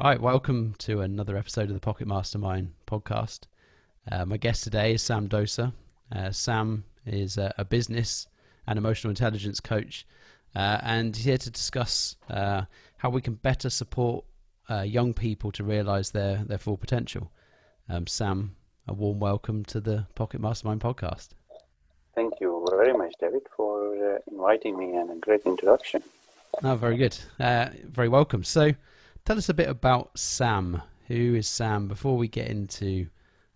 All right, welcome to another episode of the Pocket Mastermind podcast. Uh, my guest today is Sam Dosa. Uh, Sam is a, a, business and emotional intelligence coach, uh, and he's here to discuss uh, how we can better support uh, young people to realize their, their full potential. Um, Sam, a warm welcome to the Pocket Mastermind podcast. Thank you very much, David, for uh, inviting me and a great introduction. Oh, very good. very welcome. So, Tell us a bit about Sam. Who is Sam? Before we get into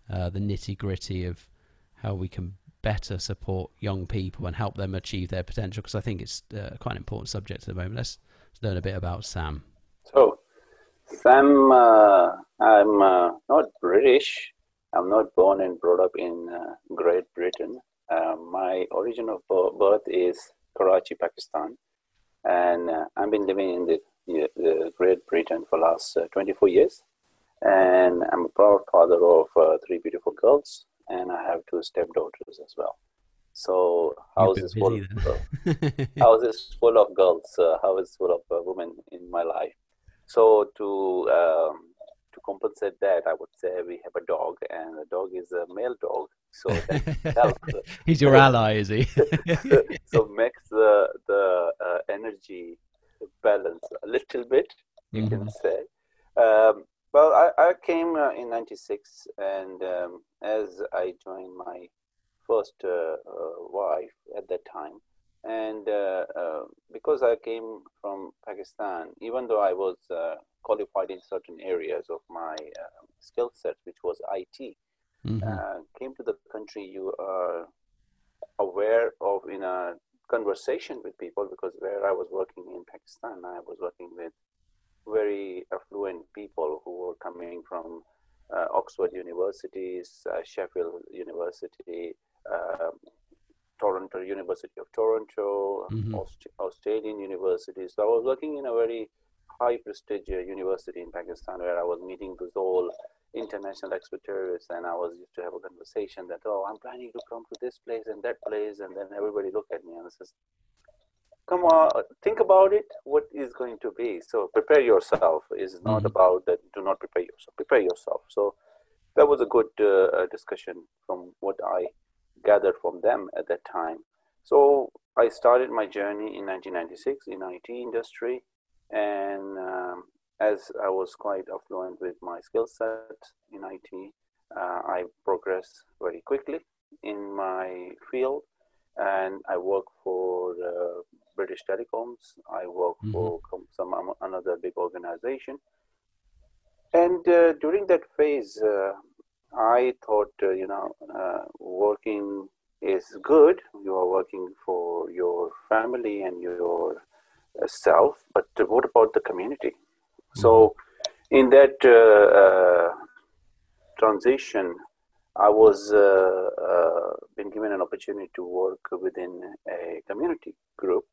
uh, the nitty gritty of how we can better support young people and help them achieve their potential, because I think it's uh, quite an important subject at the moment. Let's, let's learn a bit about Sam. So, Sam, uh, I'm uh, not British. I'm not born and brought up in uh, Great Britain. Uh, my origin of birth is Karachi, Pakistan, and I've been living in the the Great Britain for last uh, 24 years. And I'm a proud father of uh, three beautiful girls, and I have two stepdaughters as well. So house is full. Of, house is full of girls. Uh, house is full of uh, women in my life. So to um, to compensate that, I would say we have a dog, and the dog is a male dog. So He's your ally, is he? so, so makes the the uh, energy balance a little bit, you mm-hmm. can say. Um, well, I, I came uh, in 96, and um, as I joined my first uh, uh, wife at that time, and uh, uh, because I came from Pakistan, even though I was uh, qualified in certain areas of my skill set, which was IT, mm-hmm. came to the country, you are aware of in a conversation with people because where I was working in Pakistan, I was working with very affluent people who were coming from uh, Oxford universities, uh, Sheffield University, uh, Toronto University of Toronto, mm-hmm. Aust- Australian universities. So I was working in a very high prestige university in Pakistan where I was meeting with all international expertise and I was used to have a conversation that, oh, I'm planning to come to this place and that place. And then everybody looked at me and says, come on, think about it. What is going to be? So prepare yourself is not mm-hmm. about that. Do not prepare yourself. Prepare yourself. So that was a good uh, discussion from what I gathered from them at that time. So I started my journey in 1996 in IT industry and um, as I was quite affluent with my skill set in IT, uh, I progressed very quickly in my field and I work for uh, British Telecoms. I work mm-hmm. for some um, another big organization. And uh, during that phase, uh, I thought, uh, you know, uh, working is good. You are working for your family and your self, but what about the community? So, in that uh, uh, transition, I was uh, been given an opportunity to work within a community group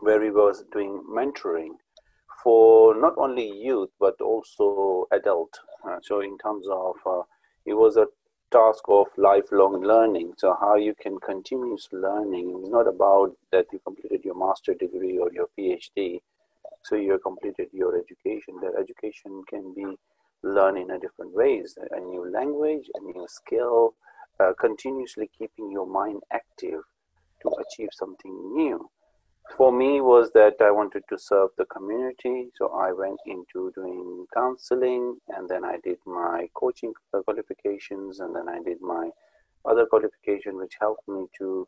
where we was doing mentoring for not only youth but also adult. Uh, so in terms of uh, it was a task of lifelong learning. So how you can continuous learning. It's not about that you completed your master degree or your PhD so you completed your education. That education can be learned in a different ways. A new language a new skill uh, continuously keeping your mind active to achieve something new. For me was that i wanted to serve the community. So i went into doing counseling and then i did my coaching qualifications and then i did my other qualification which helped me to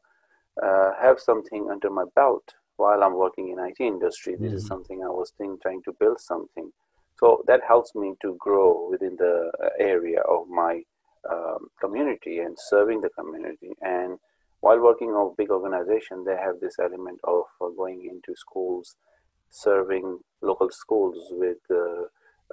uh, have something under my belt while I'm working in IT industry. This mm-hmm. is something I was thinking, trying to build something. So that helps me to grow within the uh, area of my um, community and serving the community. And while working of big organization, they have this element of uh, going into schools, serving local schools with uh,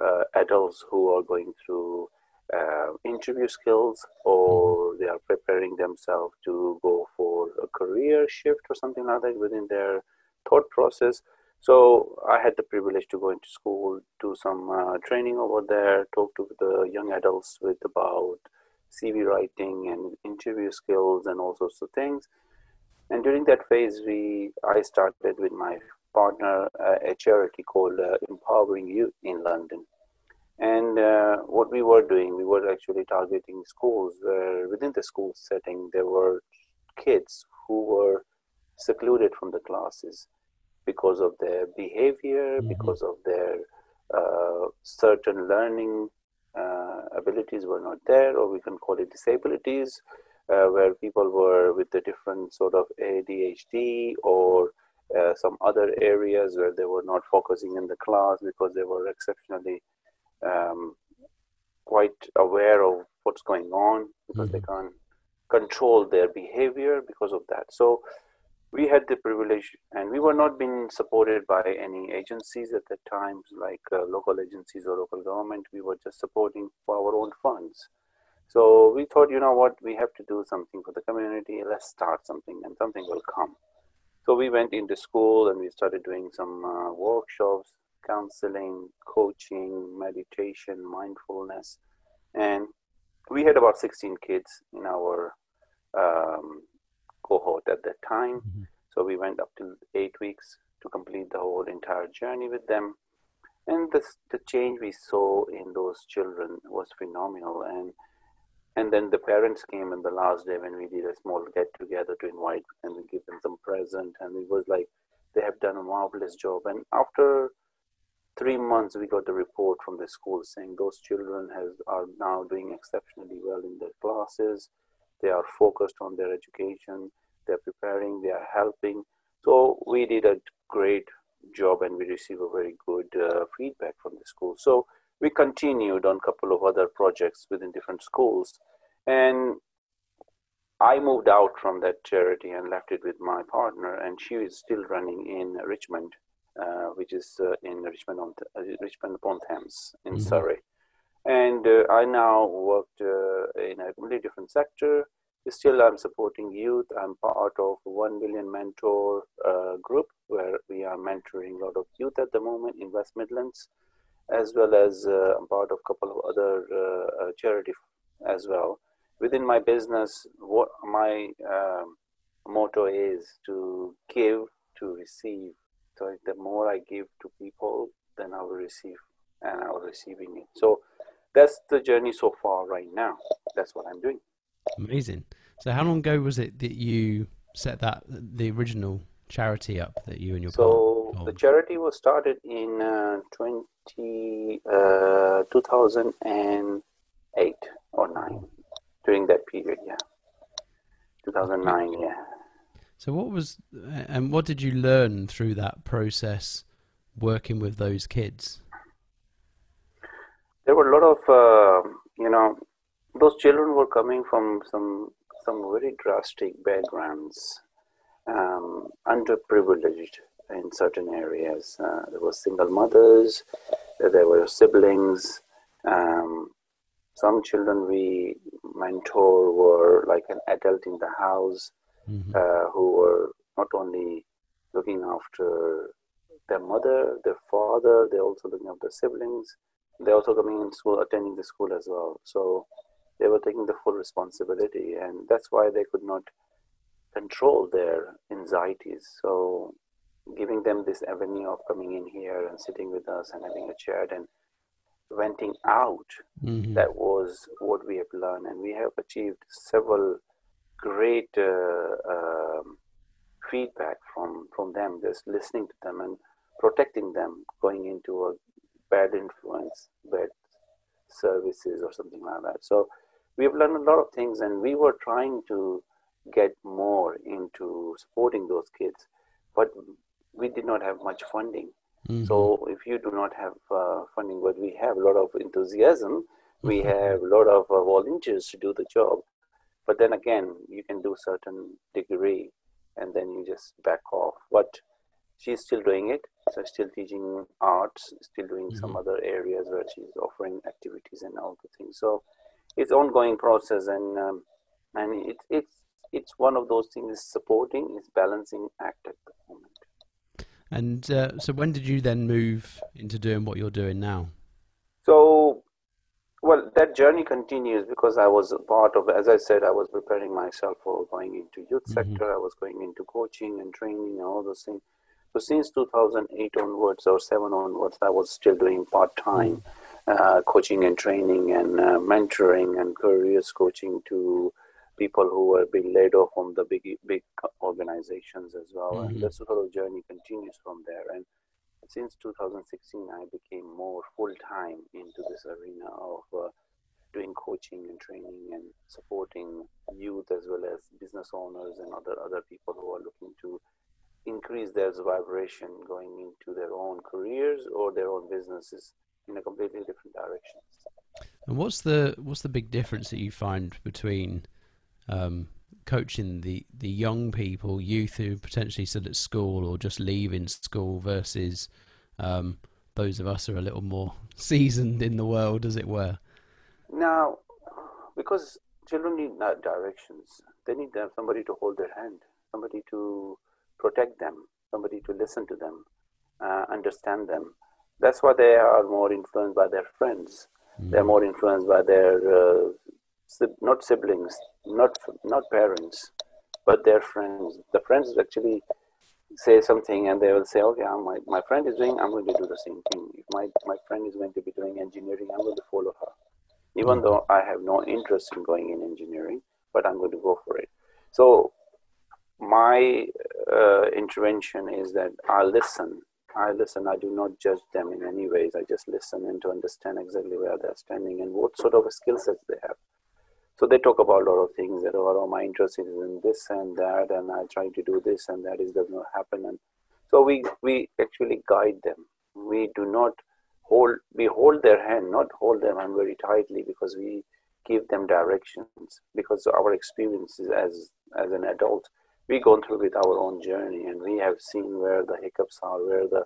uh, adults who are going through uh, interview skills or mm-hmm. they are preparing themselves to go for a career shift or something like that within their thought process. So I had the privilege to go into school, do some uh, training over there, talk to the young adults with about CV writing and interview skills and all sorts of things. And during that phase, we I started with my partner uh, a charity called uh, Empowering Youth in London. And uh, what we were doing, we were actually targeting schools where within the school setting there were kids who were secluded from the classes because of their behavior, mm-hmm. because of their uh, certain learning uh, abilities were not there, or we can call it disabilities, uh, where people were with a different sort of ADHD or uh, some other areas where they were not focusing in the class because they were exceptionally um, quite aware of what's going on because mm-hmm. they can't control their behavior because of that. So we had the privilege and we were not being supported by any agencies at that time like uh, local agencies or local government. We were just supporting for our own funds. So we thought you know what we have to do something for the community. Let's start something and something will come. So we went into school and we started doing some uh, workshops counseling coaching meditation mindfulness. And we had about 16 kids in our um, cohort at that time. Mm-hmm. So we went up to eight weeks to complete the whole entire journey with them. And the, the change we saw in those children was phenomenal. And and then the parents came in the last day when we did a small get together to invite and we give them some present. And it was like they have done a marvelous job. And after three months, we got the report from the school saying those children has, are now doing exceptionally well in their classes they are focused on their education they're preparing they are helping. So we did a great job and we received a very good uh, feedback from the school. So we continued on a couple of other projects within different schools. And i moved out from that charity and left it with my partner and she is still running in richmond uh, which is uh, in richmond on uh, richmond upon thames in mm-hmm. surrey and uh, I now worked uh, in a completely different sector. Still, I'm supporting youth. I'm part of 1 Million Mentor uh, group where we are mentoring a lot of youth at the moment in West Midlands, as well as uh, I'm part of a couple of other charity as well. Within my business, what my um, motto is to give to receive. So the more I give to people, then I will receive, and I will receiving it. So that's the journey so far right now. That's what I'm doing. Amazing. So how long ago was it that you set that the original charity up that you and your so the charity was started in uh, 20, uh, 2008 or 9 during that period yeah 2009 yeah so what was and what did you learn through that process working with those kids there were a lot of uh, you know those children were coming from some some very drastic backgrounds um, underprivileged in certain areas uh, there were single mothers there were siblings um, some children we mentor were like an adult in the house mm-hmm. uh, who were not only looking after their mother their father they're also looking after siblings they're also coming in school, attending the school as well. So they were taking the full responsibility, and that's why they could not control their anxieties. So giving them this avenue of coming in here and sitting with us and having a chat and venting out, mm-hmm. that was what we have learned, and we have achieved several great uh, um, feedback from from them. Just listening to them and protecting them going into a bad influence, bad services, or something like that. So we've learned a lot of things, and we were trying to get more into supporting those kids, but we did not have much funding. Mm-hmm. So if you do not have uh, funding, but we have a lot of enthusiasm, we mm-hmm. have a lot of uh, volunteers to do the job. But then again, you can do certain degree, and then you just back off. But she's still doing it. So still teaching arts still doing mm-hmm. some other areas where she's offering activities and all the things. So it's ongoing process and um, and it's it's it's one of those things supporting is balancing act at the moment. And uh, so when did you then move into doing what you're doing now? So well that journey continues because i was a part of as i said i was preparing myself for going into youth mm-hmm. sector. I was going into coaching and training and all those things so since 2008 onwards or 7 onwards, I was still doing part time uh, coaching and training and uh, mentoring and careers coaching to people who have been laid off from the big big organizations as well. Mm-hmm. And the sort of journey continues from there. And since 2016, I became more full time into this arena of uh, doing coaching and training and supporting youth as well as business owners and other other people who are looking to increase their vibration going into their own careers or their own businesses in a completely different direction. And what's the what's the big difference that you find between um, coaching the the young people, youth who potentially still at school or just leaving school, versus um, those of us who are a little more seasoned in the world, as it were? Now, because children need directions, they need to have somebody to hold their hand, somebody to protect them, somebody to listen to them, uh, understand them. That's why they are more influenced by their friends. Mm. They're more influenced by their uh, not siblings, not not parents, but their friends. The friends actually say something and they will say, okay, my, my friend is doing, I'm going to do the same thing. If my, my friend is going to be doing engineering, I'm going to follow her. Even though I have no interest in going in engineering, but I'm going to go for it. So my uh, intervention is that I listen. I listen. I do not judge them in any ways. I just listen and to understand exactly where they're standing and what sort of skill sets they have. So they talk about a lot of things that are oh, my interest is in this and that, and I try to do this and that is does not happen. And so we we actually guide them. We do not hold we hold their hand, not hold them hand very tightly because we give them directions because our experiences as as an adult we gone through with our own journey and we have seen where the hiccups are where the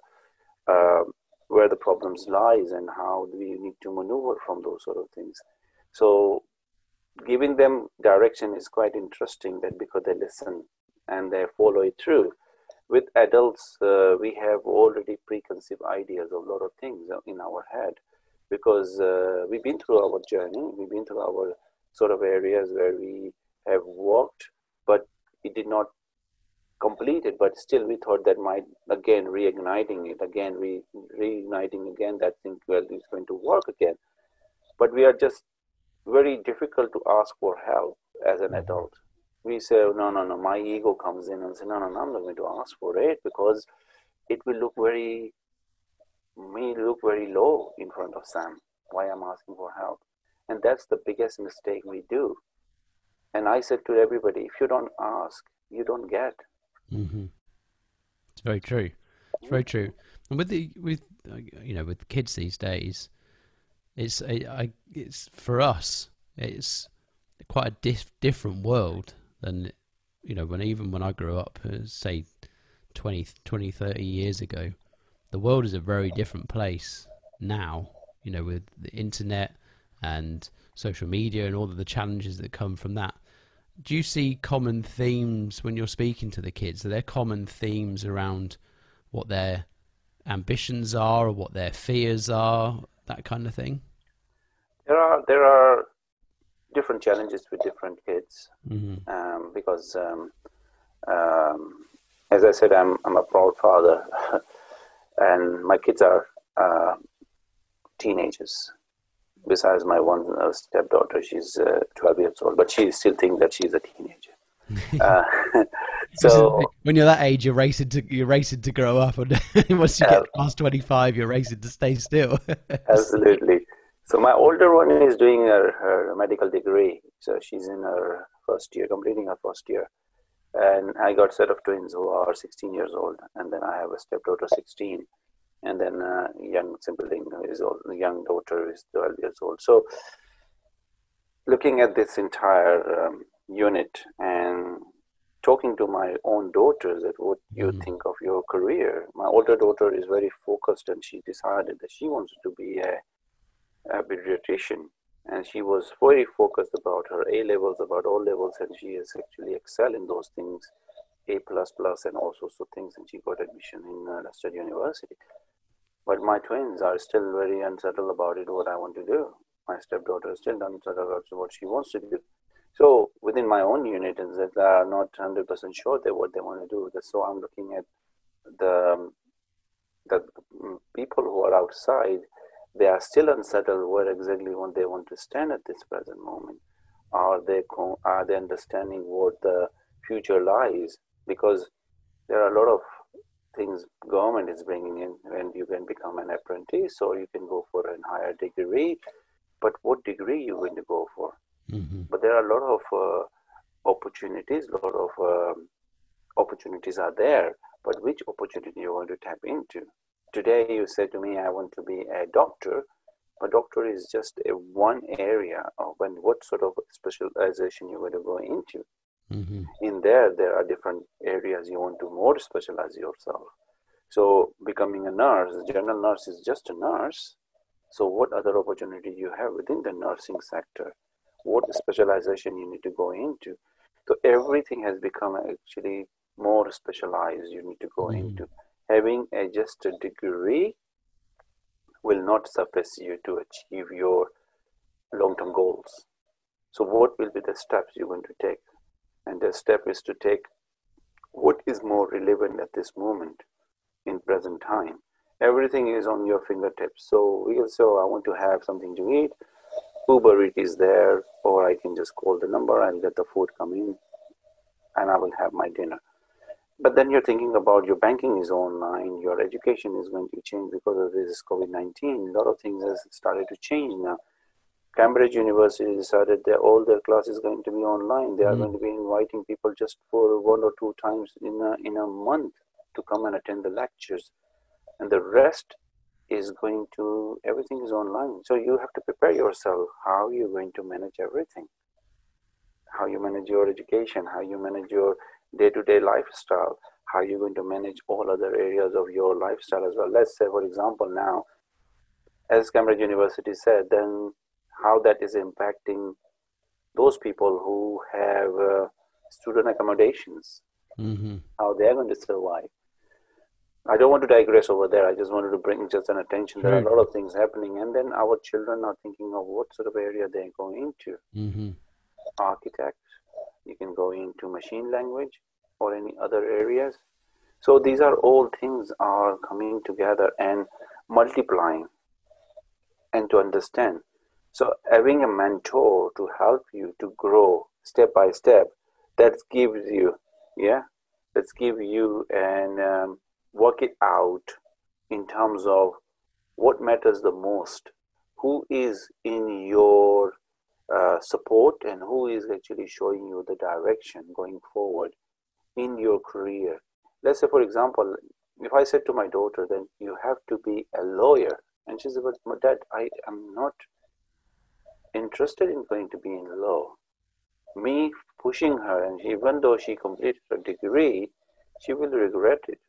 uh, where the problems lies and how we need to maneuver from those sort of things. So giving them direction is quite interesting that because they listen and they follow it through. With adults uh, we have already preconceived ideas of a lot of things in our head because uh, we've been through our journey we've been through our sort of areas where we have walked it did not complete it but still we thought that might again reigniting it again re- reigniting again that thing well is going to work again but we are just very difficult to ask for help as an mm-hmm. adult. We say, no, no, no, my ego comes in and say, no, no, no, I'm not going to ask for it because it will look very, me look very low in front of Sam. Why I'm asking for help. And that's the biggest mistake we do. And I said to everybody, if you don't ask, you don't get. Mm-hmm. It's very true. It's very true. And with the with uh, you know with kids these days, it's I, it's for us it's quite a dif- different world than you know when even when I grew up uh, say 20, 20 30 years ago the world is a very different place now you know with the internet and social media and all of the challenges that come from that do you see common themes when you're speaking to the kids are there common themes around what their ambitions are or what their fears are that kind of thing there are there are different challenges with different kids mm-hmm. um, because um, um, as I said, I'm I'm a proud father, and my kids are uh, teenagers. Besides my one uh, stepdaughter, she's uh, 12 years old, but she still thinks that she's a teenager. Uh, so when you're that age, you're racing to you're racing to grow up, and once you get past 25, you're racing to stay still. absolutely. So my older one is doing her, her medical degree. So she's in her first year, completing her first year. And I got a set of twins who are 16 years old. And then I have a stepdaughter, 16. And then a young sibling is old, young daughter is 12 years old. So looking at this entire um, unit and talking to my own daughters that what you mm-hmm. think of your career. My older daughter is very focused and she decided that she wants to be a a pediatrician and she was very focused about her A levels, about all levels, and she has actually excelled in those things, A plus plus, and all sorts of things, and she got admission in uh, Leicester University. But my twins are still very unsettled about it. What I want to do, my stepdaughter is still unsettled about what she wants to do. So within my own unit, is that they are not hundred percent sure they what they want to do. So I'm looking at the um, the people who are outside they are still unsettled where exactly what they want to stand at this present moment. Are they are they understanding what the future lies? Because there are a lot of things government is bringing in when you can become an apprentice or you can go for a higher degree. But what degree you going to go for? Mm-hmm. But there are a lot of uh, opportunities, a lot of um, opportunities are there. But which opportunity you want to tap into? today you say to me, I want to be a doctor. A doctor is just a one area of when what sort of specialization you're going to go into. Mm-hmm. In there, there are different areas you want to more specialize yourself. So becoming a nurse, a general nurse is just a nurse. So what other opportunity you have within the nursing sector? What specialization you need to go into? So everything has become actually more specialized. You need to go mm-hmm. into having a just a degree will not suffice you to achieve your long-term goals. So what will be the steps you're going to take? And the step is to take what is more relevant at this moment in present time. Everything is on your fingertips. So we also I want to have something to eat. Uber Eat is there, or I can just call the number and let the food come in, and I will have my dinner but then you're thinking about your banking is online, your education is going to change because of this COVID 19. A lot of things has started to change now. Cambridge University decided that all their classes going to be online. They are mm going to be inviting people just for one or two times in a, in a month to come and attend the lectures. And the rest is going to, everything is online. So you have to prepare yourself how you're going to manage everything. How you manage your education, how you manage your day-to-day lifestyle how you're going to manage all other areas of your lifestyle as well let's say for example now as cambridge university said then how that is impacting those people who have uh, student accommodations mm-hmm. how they're going to survive I don't want to digress over there. I just wanted to bring just an attention. There are a lot of things happening, and then our children are thinking of what sort of area they're going into. Mm-hmm. Architect, you can go into machine language or any other areas so these are all things are coming together and multiplying and to understand so having a mentor to help you to grow step by step that gives you yeah let's give you and um, work it out in terms of what matters the most who is in your uh, support and who is actually showing you the direction going forward in your career. Let's say, for example, if I said to my daughter, then you have to be a lawyer, and she said, but dad, I am not interested in going to be in law. Me pushing her, and even though she completed her degree, she will regret it.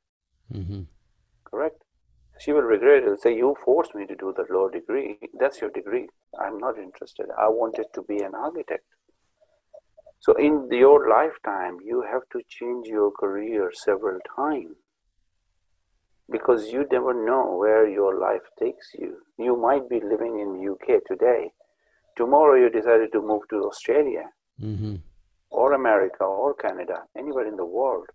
Mm-hmm. Correct? she will regret it and say you forced me to do the law degree that's your degree i'm not interested i wanted to be an architect so in your lifetime you have to change your career several times because you never know where your life takes you you might be living in uk today tomorrow you decided to move to australia mm-hmm. or america or canada anywhere in the world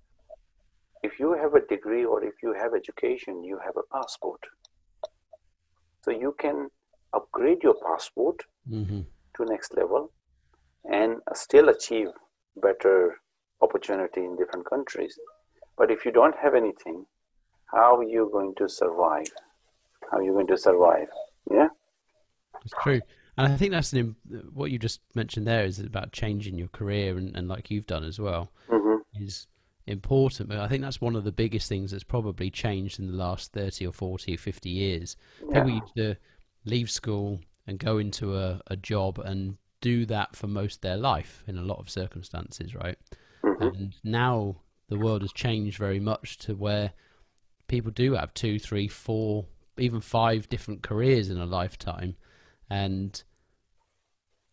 if you have a degree or if you have education, you have a passport. So you can upgrade your passport mm-hmm. to next level and still achieve better opportunity in different countries. But if you don't have anything, how are you going to survive? How are you going to survive? Yeah, it's true. And I think that's an, what you just mentioned there is about changing your career and, and like you've done as well. Mm-hmm. Is important. But I think that's one of the biggest things that's probably changed in the last 30 or 40 or 50 years. Yeah. People used to leave school and go into a, a job and do that for most of their life in a lot of circumstances, right? Mm-hmm. And now the world has changed very much to where people do have two, three, four, even five different careers in a lifetime. And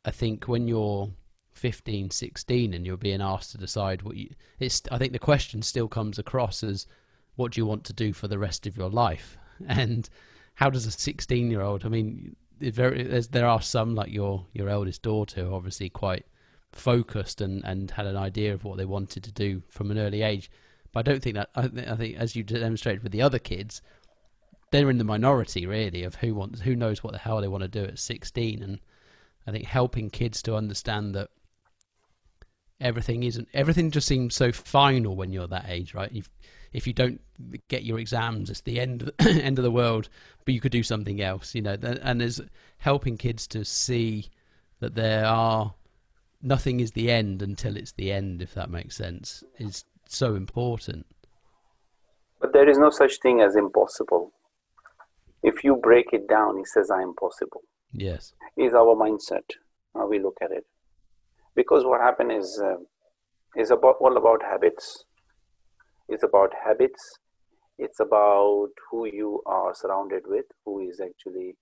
I think when you're 15, 16 and you're being asked to decide what you it's I think the question still comes across as what do you want to do for the rest of your life? And how does a 16 year old I mean very, there are some like your your eldest daughter who obviously quite focused and and had an idea of what they wanted to do from an early age but I don't think that I, I think as you demonstrated with the other kids they're in the minority really of who wants who knows what the hell they want to do at 16 and i think helping kids to understand that everything isn't everything just seems so final when you're that age right? If if you don't get your exams it's the end end of the world but you could do something else you know? And there's helping kids to see that there are nothing is the end until it's the end if that makes sense is so important. But there is no such thing as impossible if you break it down he says i'm possible. Yes. Is our mindset how we look at it. Because what happened is uh, is about all about habits. It's about habits. It's about who you are surrounded with who is actually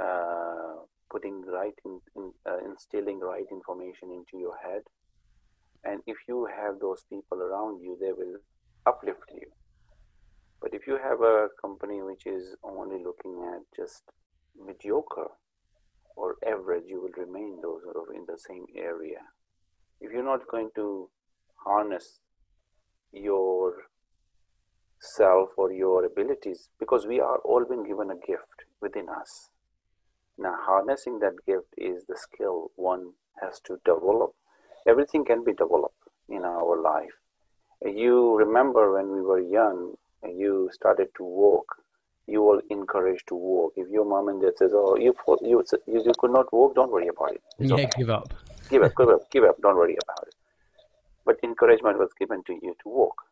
uh, putting right in, in uh, instilling right information into your head. And if you have those people around you they will uplift you but if you have a company which is only looking at just mediocre or average, you will remain those sort of in the same area. If you're not going to harness your self or your abilities, because we are all been given a gift within us. Now, harnessing that gift is the skill one has to develop. Everything can be developed in our life. You remember when we were young, you started to walk you will encourage to walk. If your mom and dad says, "Oh, you you you, you could not walk," don't worry about it. It's yeah, okay. give up. Give up, give up, give up. Don't worry about it. But encouragement was given to you to walk,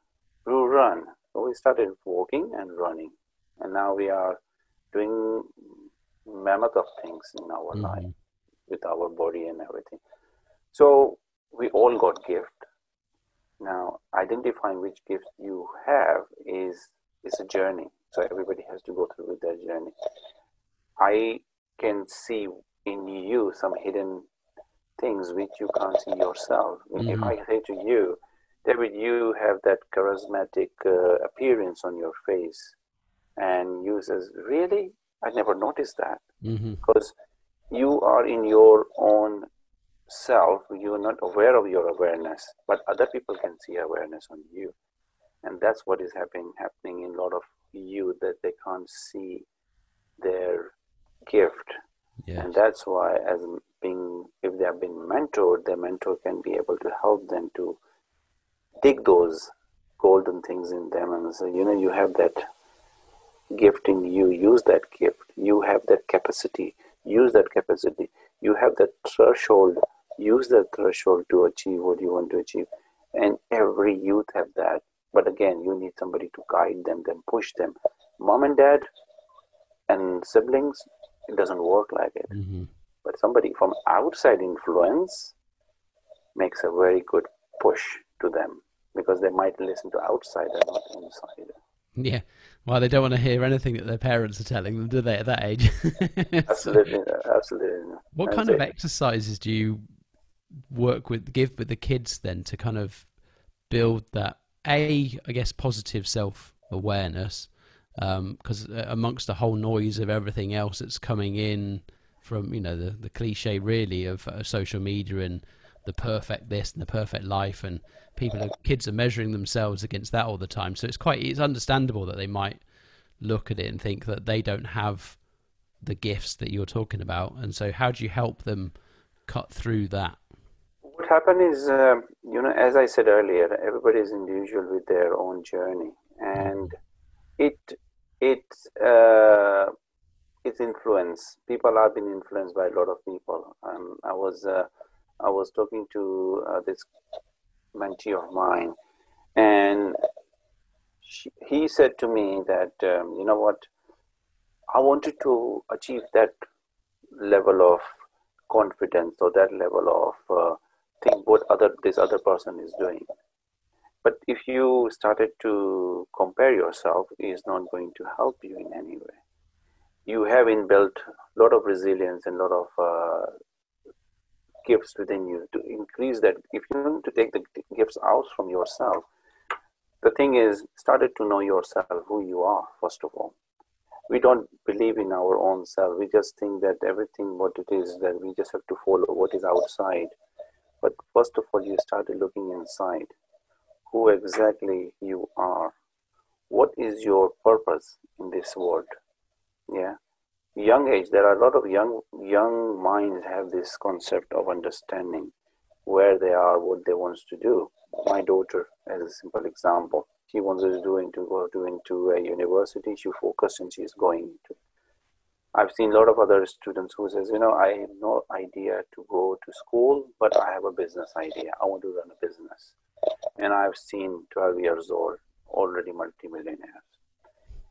to run. So we started walking and running, and now we are doing mammoth of things in our mm-hmm. life with our body and everything. So we all got gift. Now, identifying which gifts you have is is a journey so everybody has to go through with their journey. I can see in you some hidden things which you can't see yourself. Mm-hmm. If I say to you, David, you have that charismatic uh, appearance on your face, and you says, really? I never noticed that mm-hmm. because you are in your own self. You are not aware of your awareness, but other people can see awareness on you, and that's what is happening happening in a lot of you that they can't see their gift yes. and that's why as being if they have been mentored their mentor can be able to help them to dig those golden things in them and say you know you have that gift in you use that gift you have that capacity use that capacity you have that threshold use that threshold to achieve what you want to achieve and every youth have that but again, you need somebody to guide them, then push them. Mom and dad and siblings, it doesn't work like it. Mm-hmm. But somebody from outside influence makes a very good push to them because they might listen to outside and not inside. Yeah. Well, they don't want to hear anything that their parents are telling them, do they, at that age? absolutely. Absolutely. What kind of exercises do you work with, give with the kids then to kind of build that a I guess positive self awareness because um, amongst the whole noise of everything else that's coming in from you know the the cliche really of uh, social media and the perfect this and the perfect life and people are, kids are measuring themselves against that all the time. So it's quite it's understandable that they might look at it and think that they don't have the gifts that you're talking about. And so how do you help them cut through that happened is, uh, you know, as I said earlier, everybody is individual with their own journey, and it it uh, its influence. People have been influenced by a lot of people. Um, I was uh, I was talking to uh, this mentee of mine, and she, he said to me that um, you know what, I wanted to achieve that level of confidence or that level of uh, think what other this other person is doing. But if you started to compare yourself is not going to help you in any way. You have inbuilt a lot of resilience and a lot of uh, gifts within you to increase that. If you want to take the gifts out from yourself the thing is started to know yourself who you are first of all. We don't believe in our own self. We just think that everything what it is that we just have to follow what is outside but first of all, you started looking inside who exactly you are. What is your purpose in this world? Yeah, young age. There are a lot of young young minds have this concept of understanding where they are, what they want to do. My daughter, as a simple example, she wants to do into go to into a university. She focused and she's going to. I've seen a lot of other students who says, you know, I have no idea to go to school, but I have a business idea. I want to run a business. And I've seen 12 years old already multimillionaires.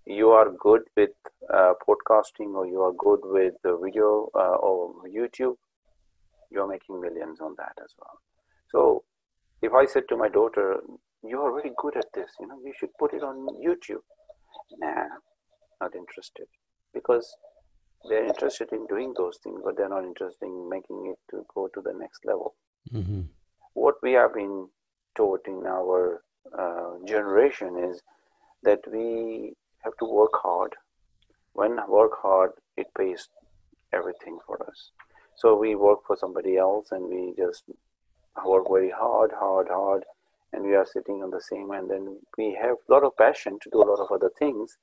You are good with uh, podcasting or you are good with video uh, or YouTube, you're making millions on that as well. So if I said to my daughter, you are really good at this, you know, you should put it on YouTube. Nah, not interested. Because they're interested in doing those things, but they're not interested in making it to go to the next level. Mm-hmm. What we have been taught in our uh, generation is that we have to work hard. When work hard, it pays everything for us. So we work for somebody else and we just work very hard, hard, hard, and we are sitting on the same. And then we have a lot of passion to do a lot of other things,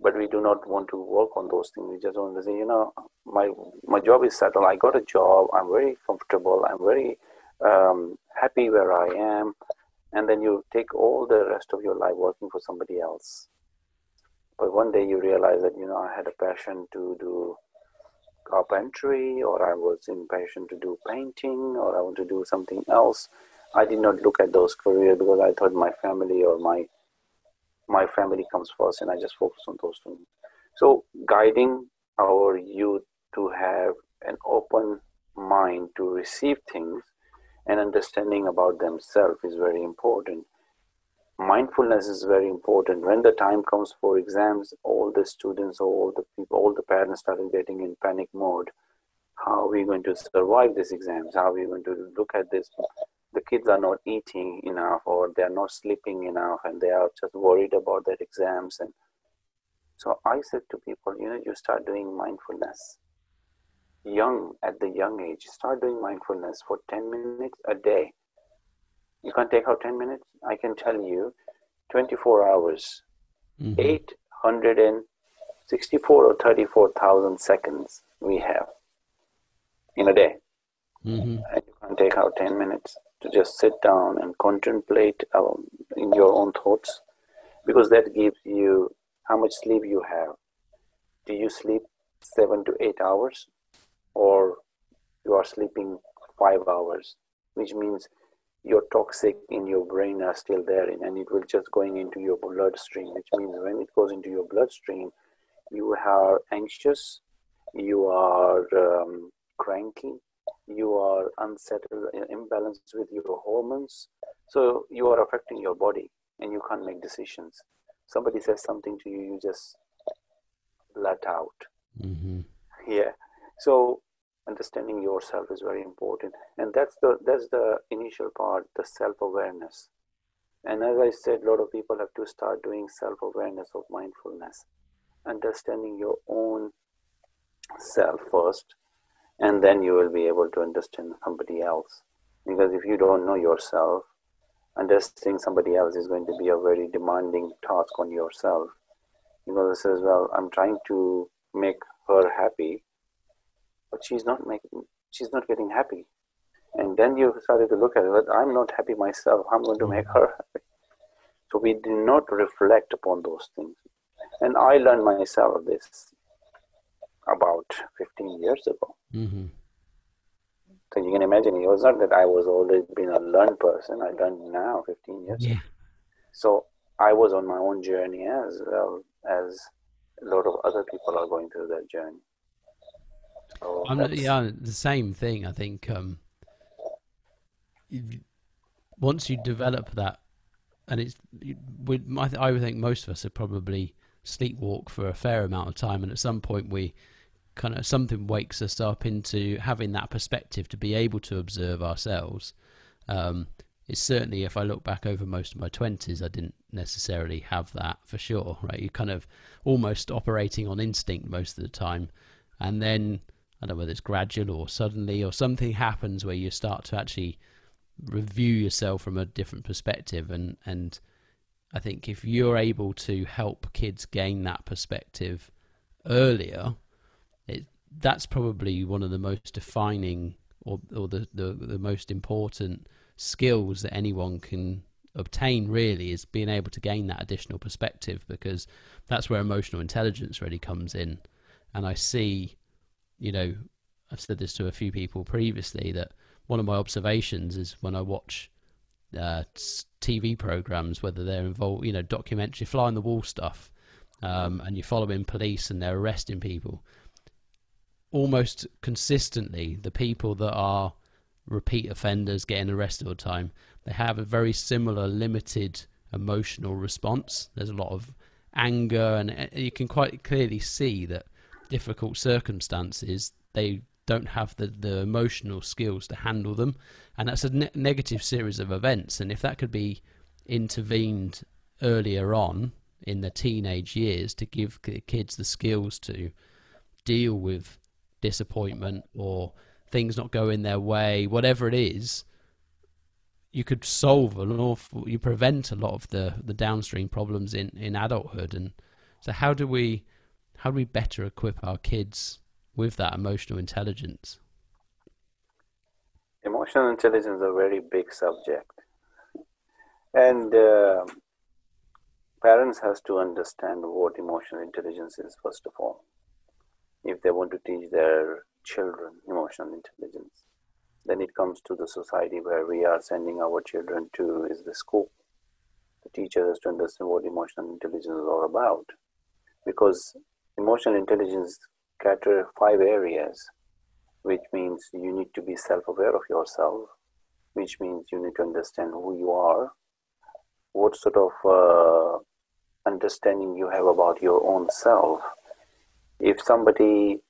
but we do not want to work on those things. We just want to say, you know, my my job is settled. I got a job. I'm very comfortable. I'm very um, happy where I am. And then you take all the rest of your life working for somebody else. But one day you realize that, you know, I had a passion to do carpentry or I was impatient to do painting or I want to do something else. I did not look at those careers because I thought my family or my my family comes first and I just focus on those things. So guiding our youth to have an open mind to receive things and understanding about themselves is very important. Mindfulness is very important. When the time comes for exams all the students all the people all the parents started getting in panic mode. How are we going to survive these exams? How are we going to look at this the kids are not eating enough or they're not sleeping enough and they are just worried about their exams and so i said to people you know you start doing mindfulness young at the young age start doing mindfulness for 10 minutes a day you can't take out 10 minutes i can tell you 24 hours mm-hmm. 864 or 34000 seconds we have in a day mm-hmm. and you can't take out 10 minutes to just sit down and contemplate um, in your own thoughts because that gives you how much sleep you have. Do you sleep seven to eight hours or you are sleeping five hours which means your toxic in your brain are still there and it will just going into your bloodstream which means when it goes into your bloodstream you are anxious you are um, cranky you are unsettled imbalanced with your hormones. So you are affecting your body and you can't make decisions. Somebody says something to you you just let out. Mm-hmm. yeah. So understanding yourself is very important. And that's the that's the initial part the self-awareness. And as i said a lot of people have to start doing self-awareness of mindfulness. Understanding your own self first and then you will be able to understand somebody else. Because if you don't know yourself understanding somebody else is going to be a very demanding task on yourself. You know this is well i'm trying to make her happy but she's not making she's not getting happy. And then you started to look at it but i'm not happy myself. I'm going to mm-hmm. make her happy? So we do not reflect upon those things. And i learned myself this about 15 years ago mm-hmm. so you can imagine it was not that i was always been a learned person i learned now 15 years yeah. ago so i was on my own journey as well as a lot of other people are going through that journey Oh, I'm, yeah, the same thing. I think um, once you develop that, and it's, I would think most of us are probably sleepwalk for a fair amount of time, and at some point we kind of something wakes us up into having that perspective to be able to observe ourselves. Um, it's certainly if I look back over most of my twenties, I didn't necessarily have that for sure. Right, you're kind of almost operating on instinct most of the time, and then I don't know whether it's gradual or suddenly or something happens where you start to actually review yourself from a different perspective and and I think if you're able to help kids gain that perspective earlier, that's probably one of the most defining or, or the, the, the most important skills that anyone can obtain really is being able to gain that additional perspective because that's where emotional intelligence really comes in. And I see, you know, I've said this to a few people previously that one of my observations is when I watch uh, TV programs, whether they're involved, you know, documentary, fly on the wall stuff, um, and you're following police and they're arresting people. Almost consistently, the people that are repeat offenders getting arrested all the time, they have a very similar limited emotional response. There's a lot of anger, and uh, you can quite clearly see that difficult circumstances they don't have the, the emotional skills to handle them, and that's a ne- negative series of events. And if that could be intervened earlier on in the teenage years to give kids the skills to deal with disappointment or things not going their way, whatever it is, you could solve an awful, you prevent a lot of the, the downstream problems in, in adulthood. And so, how do we how do we better equip our kids with that emotional intelligence? Emotional intelligence is a very big subject, and uh, parents has to understand what emotional intelligence is first of all. If they want to teach their children emotional intelligence. Then it comes to the society where we are sending our children to is the school. The teacher has to understand what emotional intelligence is all about. Because emotional intelligence cater five areas, which means you need to be self-aware of yourself, which means you need to understand who you are, what sort of uh, understanding you have about your own self. If somebody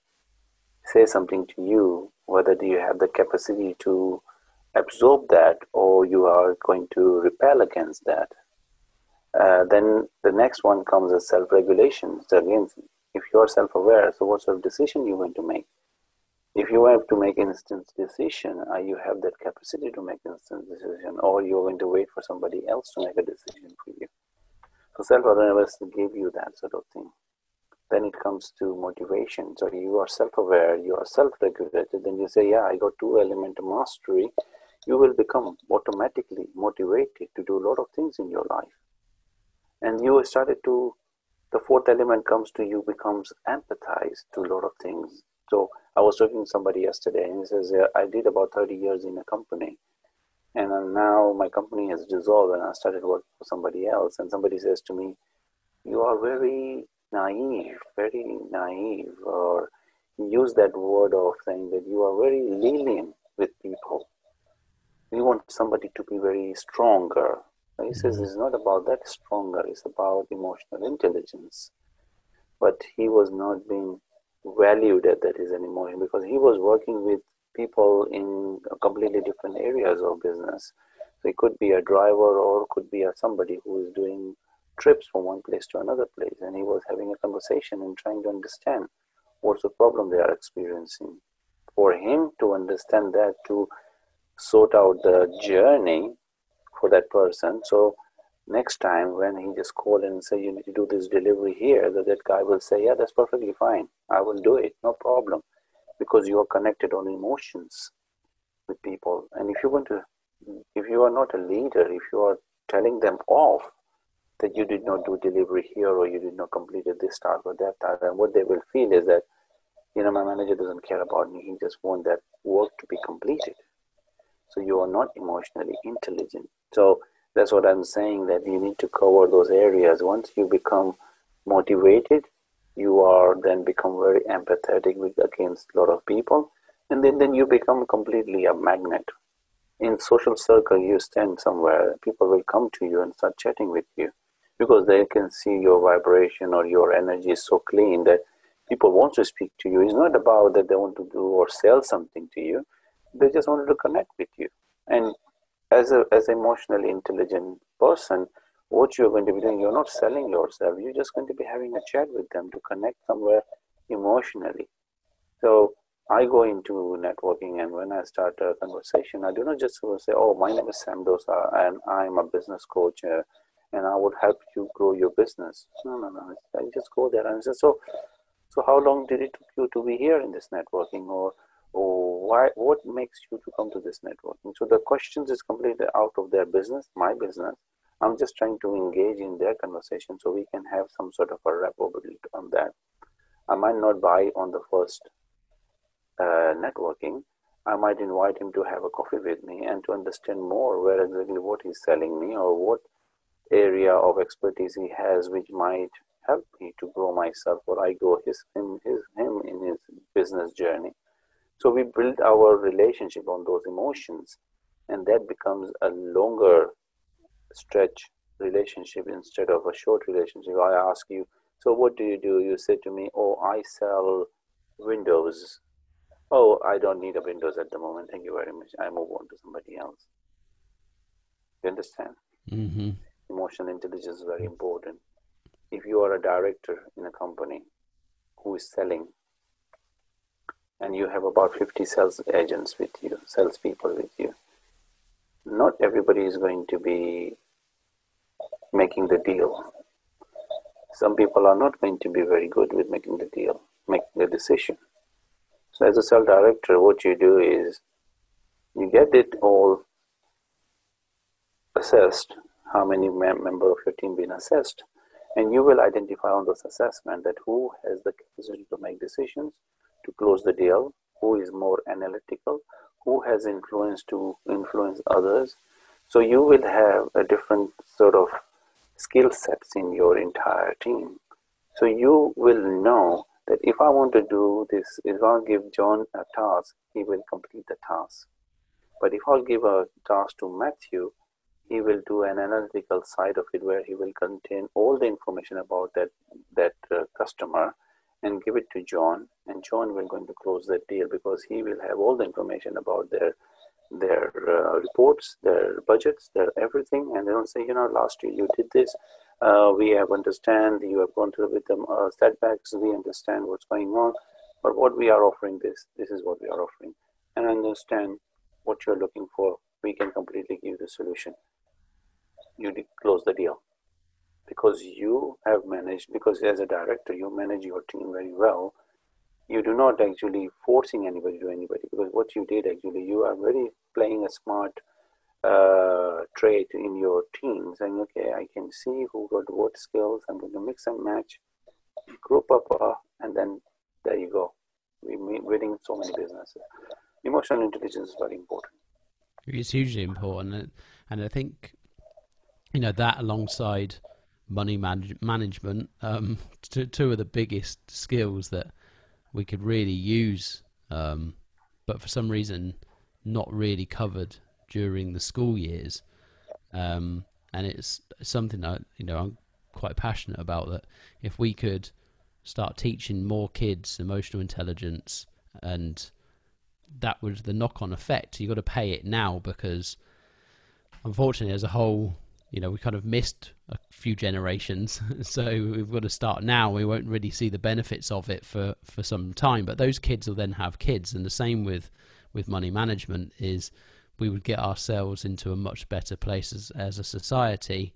says something to you, whether do you have the capacity to absorb that or you are going to repel against that. Uh, then the next one comes as self-regulation. So again, if you are self-aware, so what sort of decision you going to make? If you have to make instant decision, are you have that capacity to make instant decision, or you're going to wait for somebody else to make a decision for you? So self-awareness give you that sort of thing then it comes to motivation. So you are self-aware, you are self-regulated, then you say, yeah, I got two element mastery. You will become automatically motivated to do a lot of things in your life. And you started to, the fourth element comes to you becomes empathized to a lot of things. So I was talking to somebody yesterday and he says, yeah, I did about 30 years in a company. And uh, now my company has dissolved and I started working for somebody else. And somebody says to me, you are very naive, very naive, or use that word of saying that you are very lenient with people. We want somebody to be very stronger. He says mm-hmm. it's not about that stronger, it's about emotional intelligence. But he was not being valued at that as an emotion because he was working with people in completely different areas of business. So he could be a driver or could be a, somebody who is doing trips from one place to another place and he was having a conversation and trying to understand what's the problem they are experiencing. For him to understand that to sort out the journey for that person. So next time when he just called and say you need to do this delivery here that, that guy will say yeah that's perfectly fine. I will do it. No problem. Because you are connected on emotions with people. And if you want to if you are not a leader if you are telling them off that you did not do delivery here or you did not complete this task or that task. And what they will feel is that, you know, my manager doesn't care about me. He just wants that work to be completed. So you are not emotionally intelligent. So that's what I'm saying that you need to cover those areas. Once you become motivated, you are then become very empathetic with against a lot of people. And then, then you become completely a magnet. In social circle, you stand somewhere, people will come to you and start chatting with you because they can see your vibration or your energy is so clean that people want to speak to you. It's not about that they want to do or sell something to you. They just wanted to connect with you. And as a as an emotionally intelligent person, what you're going to be doing, you're not selling yourself. You're just going to be having a chat with them to connect somewhere emotionally. So I go into networking, and when I start a conversation, I do not just say, "Oh, my name is Sam Dosa, and I'm a business coach." Uh, and I would help you grow your business. No, no, no. I just go there and say, so, So how long did it took you to be here in this networking, or or why? What makes you to come to this networking? So the questions is completely out of their business, my business. I'm just trying to engage in their conversation so we can have some sort of a rapport on that. I might not buy on the first uh, networking. I might invite him to have a coffee with me and to understand more where exactly what he's selling me or what area of expertise he has which might help me to grow myself or I grow his him his him in his business journey. So we build our relationship on those emotions and that becomes a longer stretch relationship instead of a short relationship. I ask you, so what do you do? You say to me, Oh, I sell windows. Oh, I don't need a windows at the moment. Thank you very much. I move on to somebody else. You understand? Mm-hmm. Emotional intelligence is very important. If you are a director in a company who is selling and you have about 50 sales agents with you, salespeople with you, not everybody is going to be making the deal. Some people are not going to be very good with making the deal, making the decision. So, as a sales director, what you do is you get it all assessed, how many mem- member of your team been assessed, and you will identify on those assessment that who has the capacity to make decisions, to close the deal, who is more analytical, who has influence to influence others. So you will have a different sort of skill sets in your entire team. So you will know that if I want to do this, if I'll give John a task, he will complete the task. But if I'll give a task to Matthew, he will do an analytical side of it where he will contain all the information about that that uh, customer and give it to John, and John will going to close that deal because he will have all the information about their their uh, reports, their budgets, their everything, and they don't say, you know, last year you did this. Uh, we have understand you have gone through with them uh, setbacks. We understand what's going on, but what we are offering this, this is what we are offering, and understand what you're looking for. We can completely give the solution. You close the deal. Because you have managed. Because as a director, you manage your team very well. You do not actually forcing anybody to anybody because what you did actually you are very playing a smart uh, trait in your team saying okay i can see who got what skills i'm going to mix and match group up uh, and then there you go. We're winning so many businesses. Emotional intelligence is very important. It's hugely important and i think you know that alongside money manage- management um, two, two of the biggest skills that we could really use, um, but for some reason not really covered during the school years. Um, and it's something that you know I'm quite passionate about. That if we could start teaching more kids emotional intelligence, and that was the knock-on effect. You've got to pay it now because, unfortunately, as a whole, you know, we kind of missed a few generations, so we've got to start now. We won't really see the benefits of it for, for some time, but those kids will then have kids, and the same with with money management is we would get ourselves into a much better place as, as a society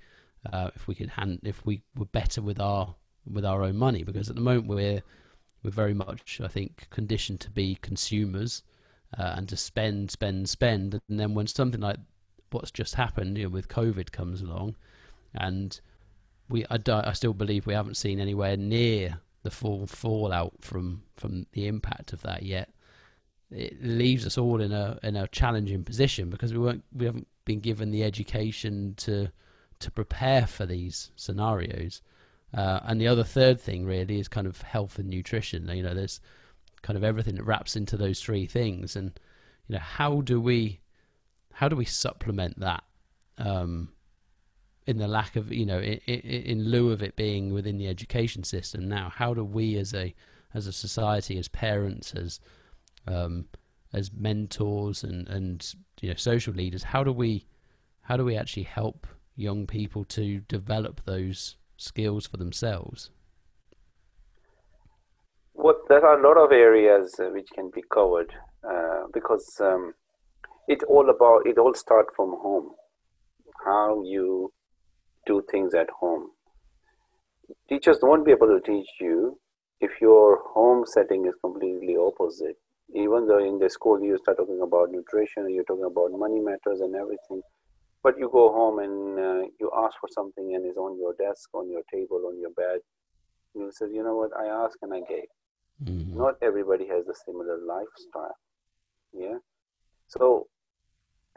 uh, if we could hand if we were better with our with our own money. Because at the moment we're we're very much I think conditioned to be consumers uh, and to spend spend spend. And then when something like what's just happened you know, with COVID comes along, and we I, I still believe we haven't seen anywhere near the full fallout from from the impact of that yet. It leaves us all in a in a challenging position because we weren't we haven't been given the education to to prepare for these scenarios. Uh, and the other third thing really is kind of health and nutrition. You know, there's kind of everything that wraps into those three things, and you know, how do we how do we supplement that um, in the lack of you know in, in, lieu of it being within the education system? Now how do we as a as a society as parents as um, as mentors and and you know social leaders how do we how do we actually help young people to develop those skills for themselves? Well there are a lot of areas uh, which can be covered uh, because um, it all about it all start from home how you do things at home teachers won't be able to teach you if your home setting is completely opposite, even though in the school you start talking about nutrition, you're talking about money matters and everything, but you go home and uh, you ask for something and it's on your desk, on your table, on your bed. You say, you know what, I asked and I gave. Mm-hmm. Not everybody has a similar lifestyle. Yeah. So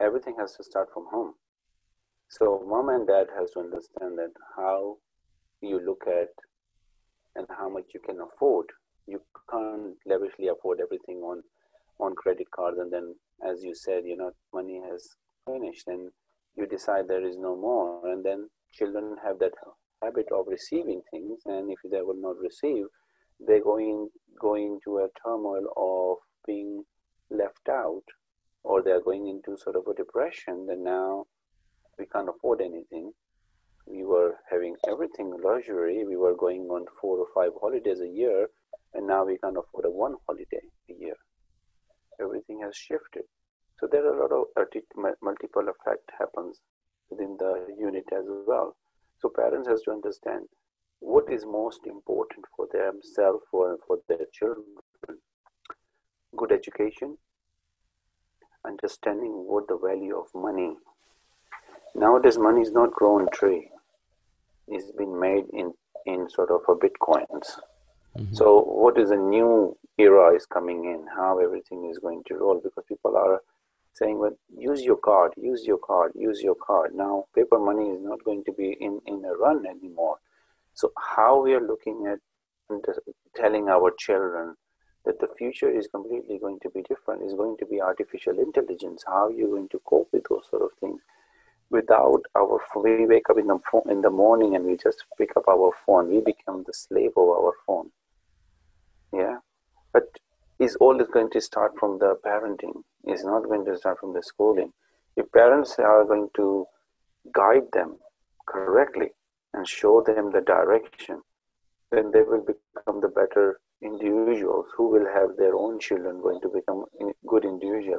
everything has to start from home. So mom and dad has to understand that how you look at and how much you can afford. You can't lavishly afford everything on on credit cards and then as you said, you know, money has finished and you decide there is no more and then children have that habit of receiving things and if they will not receive they're going going to a turmoil of being left out or they're going into sort of a depression that now we can't afford anything. We were having everything luxury. We were going on four or five holidays a year and now we can't afford a one holiday a year. Everything has shifted. So there are a lot of multiple effect happens within the unit as well. So parents has to understand what is most important for themselves or for their children. Good education, understanding what the value of money. Nowadays, money is not grown tree. It's been made in, in sort of a bitcoins. Mm-hmm. So, what is a new era is coming in? How everything is going to roll? Because people are saying, well, use your card, use your card, use your card. Now, paper money is not going to be in, in a run anymore. So, how we are looking at telling our children that the future is completely going to be different, is going to be artificial intelligence. How are you going to cope with those sort of things? Without our, we wake up in the in the morning and we just pick up our phone. We become the slave of our phone. Yeah, but is all is going to start from the parenting is not going to start from the schooling if parents are going to guide them correctly and show them the direction then they will become the better individuals who will have their own children going to become good individual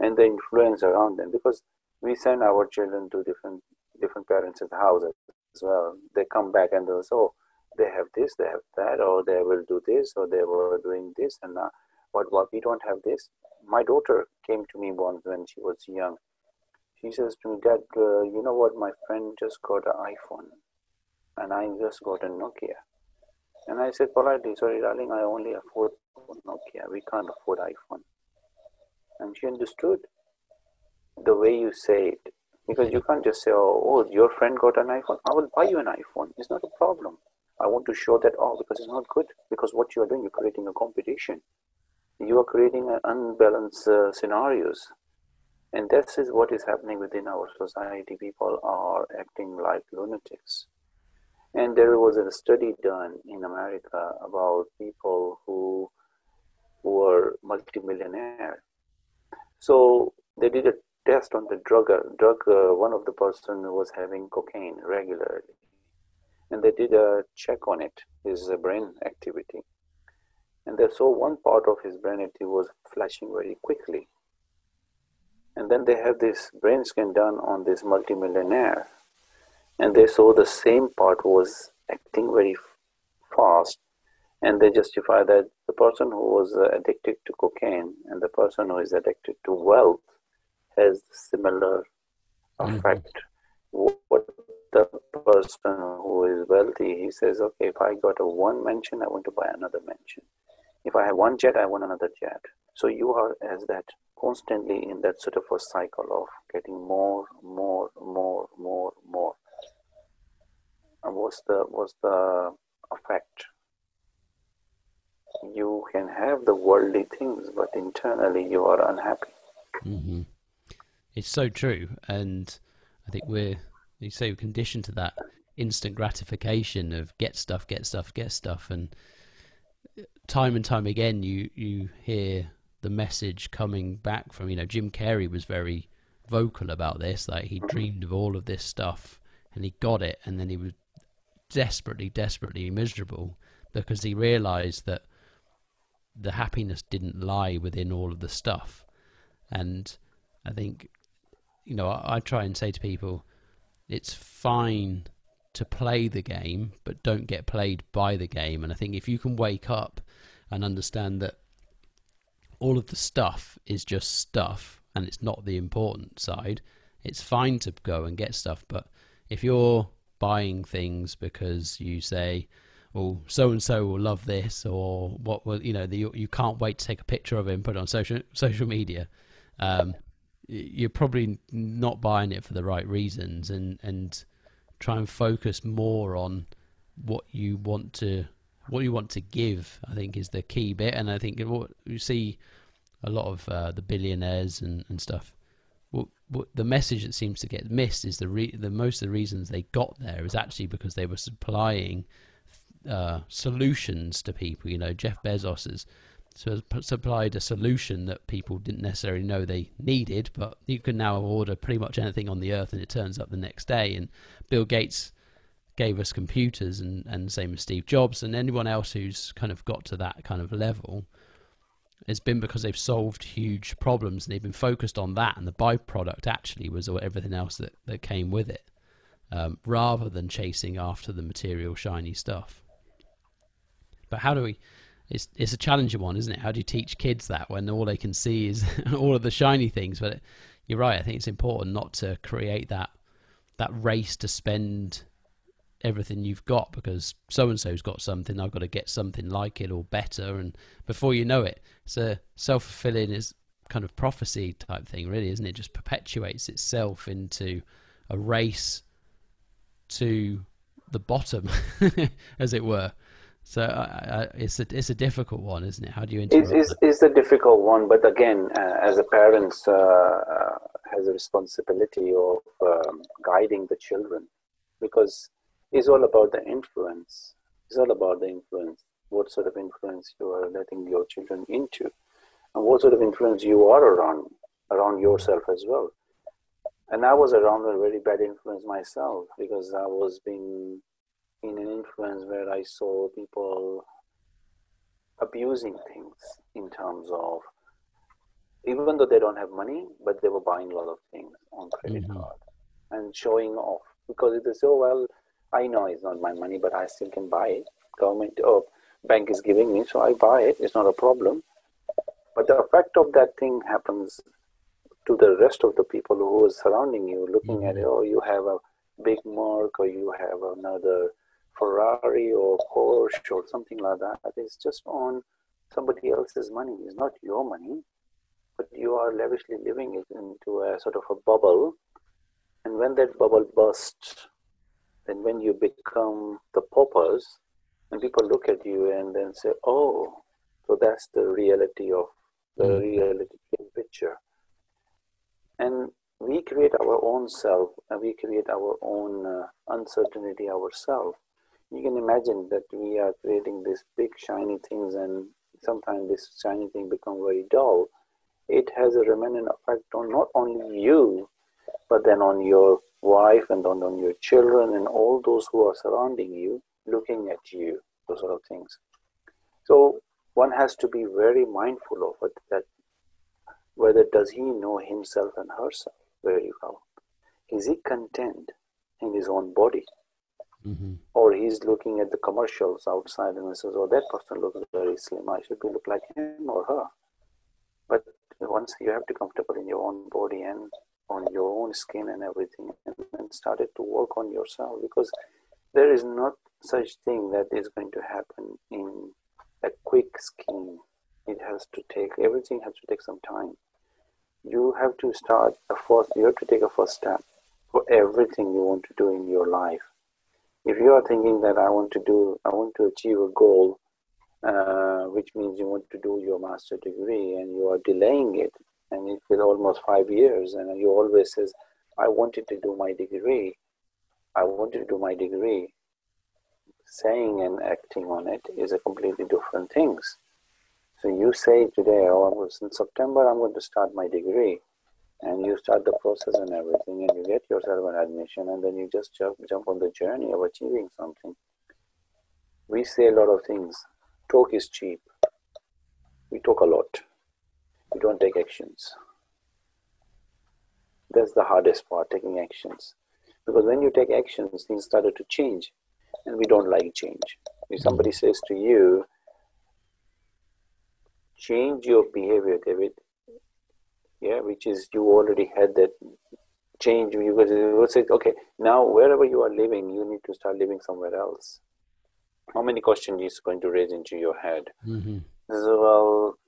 and the influence around them because we send our children to different different parents' houses as well they come back and they'll say oh they have this they have that or they will do this or they were doing this and uh, but what we don't have this. My daughter came to me once when she was young. She says to me, Dad, uh, you know what? My friend just got an iPhone, and I just got a Nokia. And I said politely, sorry, darling, I only afford Nokia. We can't afford iPhone. And she understood the way you say it. Because you can't just say, oh, oh, your friend got an iPhone. I will buy you an iPhone. It's not a problem. I want to show that, oh, because it's not good. Because what you are doing, you're creating a competition you are creating an unbalanced uh, scenarios and this is what is happening within our society people are acting like lunatics and there was a study done in america about people who were multimillionaire. So they did a test on the drug drug uh, one of the person was having cocaine regularly. And they did a check on it his brain activity. And they saw one part of his brain activity was flashing very quickly. And then they have this brain scan done on this multimillionaire, and they saw the same part was acting very fast, and they justify that the person who was uh, addicted to cocaine and the person who is addicted to wealth has similar mm-hmm. effect. Mm-hmm. What the person who is wealthy, he says, okay, if I got a one mention, I want to buy another mention. If I have one jet, I want another jet. So you are as that constantly in that sort of a cycle of getting more, more, more, more, more. What's the what's the effect? You can have the worldly things, but internally you are unhappy. Mm-hmm. It's so true, and I think we're you say we're conditioned to that instant gratification of get stuff, get stuff, get stuff, and time and time again, you you hear the message coming back from you know Jim Carrey was very vocal about this. Like he dreamed of all of this stuff and he got it, and then he was desperately, desperately miserable because he realized that the happiness didn't lie within all of the stuff. And I think, you know, I, I try and say to people, it's fine to play the game but don't get played by the game. And I think if you can wake up and understand that all of the stuff is just stuff and it's not the important side, it's fine to go and get stuff. But if you're buying things because you say, well, so and so will love this, or what will you know? The, you can't wait to take a picture of it and put it on social social media. Um, you're probably not buying it for the right reasons, and and try and focus more on what you want to what you want to give. I think is the key bit, and I think what you see a lot of uh, the billionaires and, and stuff. Well, the message that seems to get missed is the re- the most of the reasons they got there is actually because they were supplying uh, solutions to people. You know, Jeff Bezos has supplied a solution that people didn't necessarily know they needed, but you can now order pretty much anything on the earth and it turns up the next day. And Bill Gates gave us computers, and, and same as Steve Jobs, and anyone else who's kind of got to that kind of level. It's been because they've solved huge problems and they've been focused on that, and the byproduct actually was everything else that, that came with it, um, rather than chasing after the material, shiny stuff. But how do we? It's it's a challenging one, isn't it? How do you teach kids that when all they can see is all of the shiny things? But you're right. I think it's important not to create that that race to spend everything you've got because so and so's got something. I've got to get something like it or better, and before you know it, it's a self fulfilling is kind of prophecy type thing, really, isn't it? Just perpetuates itself into a race to the bottom, as it were. So uh, it's a it's a difficult one, isn't it? How do you interrupt? It's, it's, a difficult one, but again, uh, as a parent, uh, uh, has a responsibility of um, guiding the children, because it's all about the influence. It's all about the influence. What sort of influence you are letting your children into, and what sort of influence you are around around yourself as well. And I was around a very bad influence myself because I was being in an influence where I saw people abusing things in terms of even though they don't have money, but they were buying a lot of things on credit mm-hmm. card and showing off because they say, "Oh well, I know it's not my money, but I still can buy it. Government or bank is giving me, so I buy it. It's not a problem." But the effect of that thing happens to the rest of the people who are surrounding you, looking mm-hmm. at it. Oh, you have a big mark, or you have another Ferrari or Porsche or something like that. It's just on somebody else's money. It's not your money, but you are lavishly living it into a sort of a bubble. And when that bubble bursts, then when you become the paupers, and people look at you and then say, "Oh, so that's the reality of the mm. reality picture." And we create our own self, and we create our own uh, uncertainty ourselves you can imagine that we are creating these big shiny things and sometimes this shiny thing become very dull it has a remnant effect on not only you but then on your wife and on, on your children and all those who are surrounding you looking at you those sort of things so one has to be very mindful of it that whether does he know himself and herself very well is he content in his own body Mm-hmm. Or he's looking at the commercials outside and says, Oh, that person looks very slim. I should be look like him or her. But once you have to comfortable in your own body and on your own skin and everything, and, and started to work on yourself because there is not such thing that is going to happen in a quick scheme. It has to take everything has to take some time. You have to start a first. You have to take a first step for everything you want to do in your life if you are thinking that I want to do, I want to achieve a goal, uh, which means you want to do your master degree and you are delaying it, and it's been almost five years, and you always says, I wanted to do my degree, I wanted to do my degree. Saying and acting on it is a completely different things. So you say today, oh, in September I'm going to start my degree. And you start the process and everything and you get yourself an admission and then you just jump, jump on the journey of achieving something. We say a lot of things. Talk is cheap. We talk a lot we don't take actions that's the hardest part taking actions Because when you take actions, things started to change, and we don't like change. If somebody says to you, change your behavior, David, yeah, which is you already had that change you will say, okay, now wherever you are living, you need to start living somewhere else. How many questions is going to raise into your head? Mm-hmm. Well,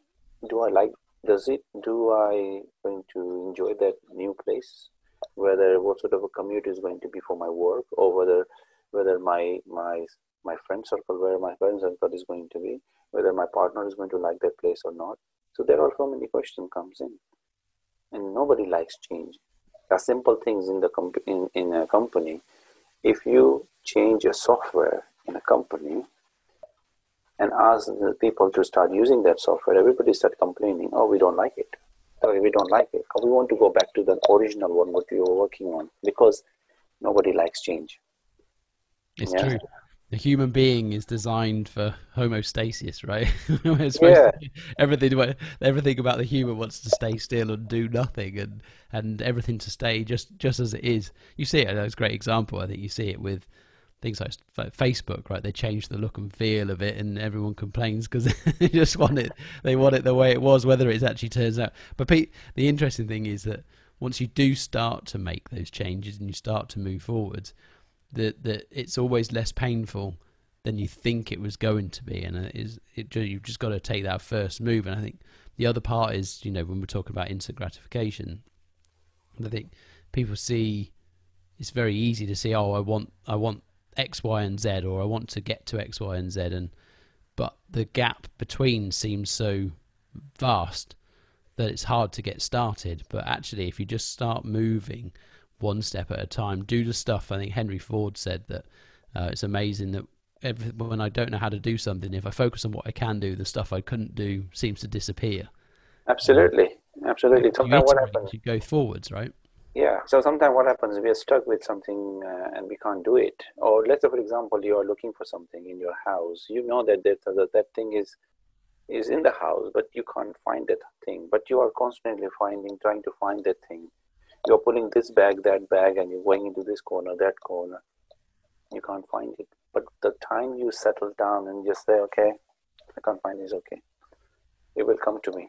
do I like? Does it? Do I going to enjoy that new place? Whether what sort of a commute is going to be for my work, or whether whether my my my friend circle, where my friend circle is going to be, whether my partner is going to like that place or not. So there are so many questions comes in, and nobody likes change. A simple things in the comp- in, in a company. If you change a software in a company and ask the people to start using that software, everybody start complaining, oh, we don't like it. Oh, we don't like it. Oh, we want to go back to the original one, what we were working on, because nobody likes change. It's yeah? true the human being is designed for homeostasis, right? yeah. everything, everything about the human wants to stay still and do nothing, and and everything to stay just just as it is. You see it. That's a great example. I think you see it with things like Facebook, right? They change the look and feel of it, and everyone complains because they just want it. They want it the way it was, whether it actually turns out. But Pete, the interesting thing is that once you do start to make those changes and you start to move forwards that that it's always less painful than you think it was going to be, and it is it, you've just got to take that first move. And I think the other part is, you know, when we're talking about instant gratification, I think people see it's very easy to see, oh, I want I want X, Y, and Z, or I want to get to X, Y, and Z, and but the gap between seems so vast that it's hard to get started. But actually, if you just start moving one step at a time. Do the stuff. I think Henry Ford said that uh, it's amazing that every, when I don't know how to do something, if I focus on what I can do, the stuff I couldn't do seems to disappear. Absolutely, absolutely. Sometimes what happens? You go forwards, right? Yeah. So sometimes what happens? We are stuck with something uh, and we can't do it. Or let's say, for example, you are looking for something in your house. You know that that, that, that thing is is in the house, but you can't find that thing. But you are constantly finding, trying to find that thing you're pulling this bag, that bag, and you're going into this corner, that corner. You can't find it. But the time you settle down and just say, okay, I can't find this, okay, it will come to me.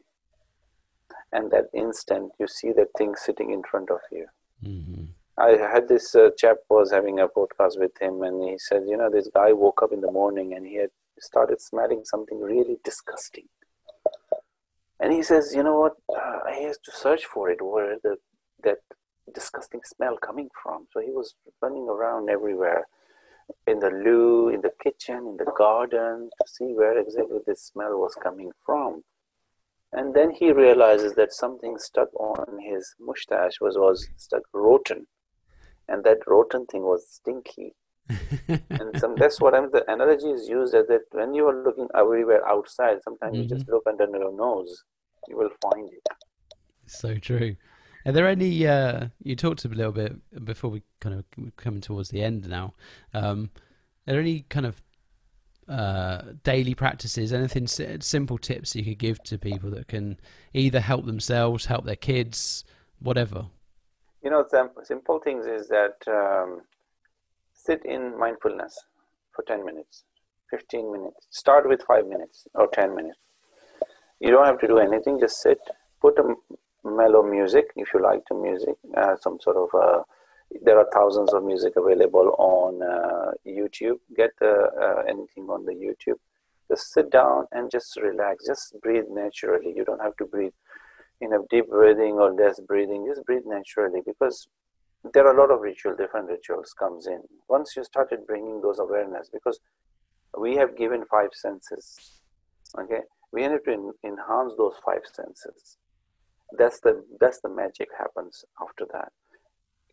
And that instant, you see that thing sitting in front of you. Mm-hmm. I had this uh, chap was having a podcast with him, and he said, you know, this guy woke up in the morning and he had started smelling something really disgusting. And he says, you know what? Uh, I have to search for it. Where the that disgusting smell coming from. So he was running around everywhere in the loo, in the kitchen, in the garden to see where exactly this smell was coming from. And then he realizes that something stuck on his mustache was, was stuck rotten. And that rotten thing was stinky. and some, that's what I'm, the analogy is used as that when you are looking everywhere outside, sometimes mm-hmm. you just mm-hmm. look under your nose, you will find it. So true. Are there any? Uh, you talked a little bit before we kind of coming towards the end now. Um, are there any kind of uh, daily practices, anything simple tips you could give to people that can either help themselves, help their kids, whatever? You know, simple things is that um, sit in mindfulness for 10 minutes, 15 minutes. Start with five minutes or 10 minutes. You don't have to do anything, just sit, put a mellow music if you like the music uh, some sort of uh, there are thousands of music available on uh, youtube. Get uh, anything on the youtube. Just sit down and just relax. Just breathe naturally. You don't have to breathe in a deep breathing or less breathing. Just breathe naturally because there are a lot of ritual different rituals comes in. Once you started bringing those awareness because we have given five senses okay? We need to enhance those five senses. That's the that's the magic happens after that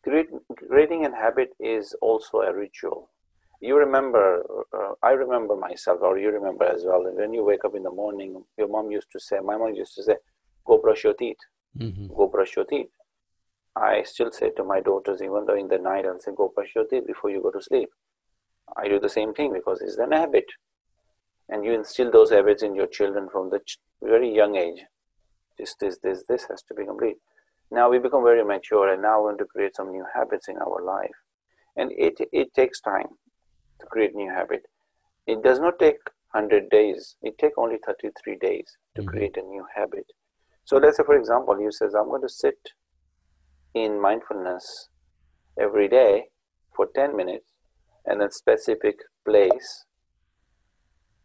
creating a habit is also a ritual. You remember uh, i remember myself or you remember as well when you wake up in the morning your mom used to say my mom used to say go brush your teeth. Mm-hmm. go brush your teeth. I still say to my daughters even though in the night i'll say go brush your teeth before you go to sleep. I do the same thing because it's an habit. And you instill those habits in your children from the ch- very young age. This, this, this, this has to be complete. Now we become very mature and now we want to create some new habits in our life. and it it takes time to create new habit it does not take 100 days it take only 33 days to mm-hmm. create a new habit so let's say for example you says i'm going to sit in mindfulness every day for 10 minutes and a specific place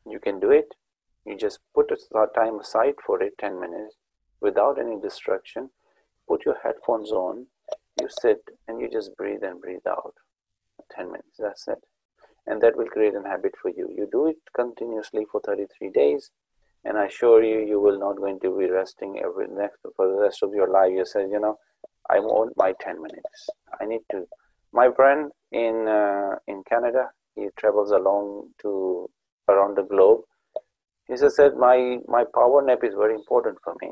you can do it you just put a time aside for it 10 minutes without any distraction put your headphones on you sit and you just breathe and breathe out. 10 minutes that's it. And that will create an habit for you. You do it continuously for 33 days and i assure you you will not going to be resting every next for the rest of your life. You say you know i want my 10 minutes. I need to. My friend in uh, in canada he travels along to around the globe. He said my my power nap is very important for me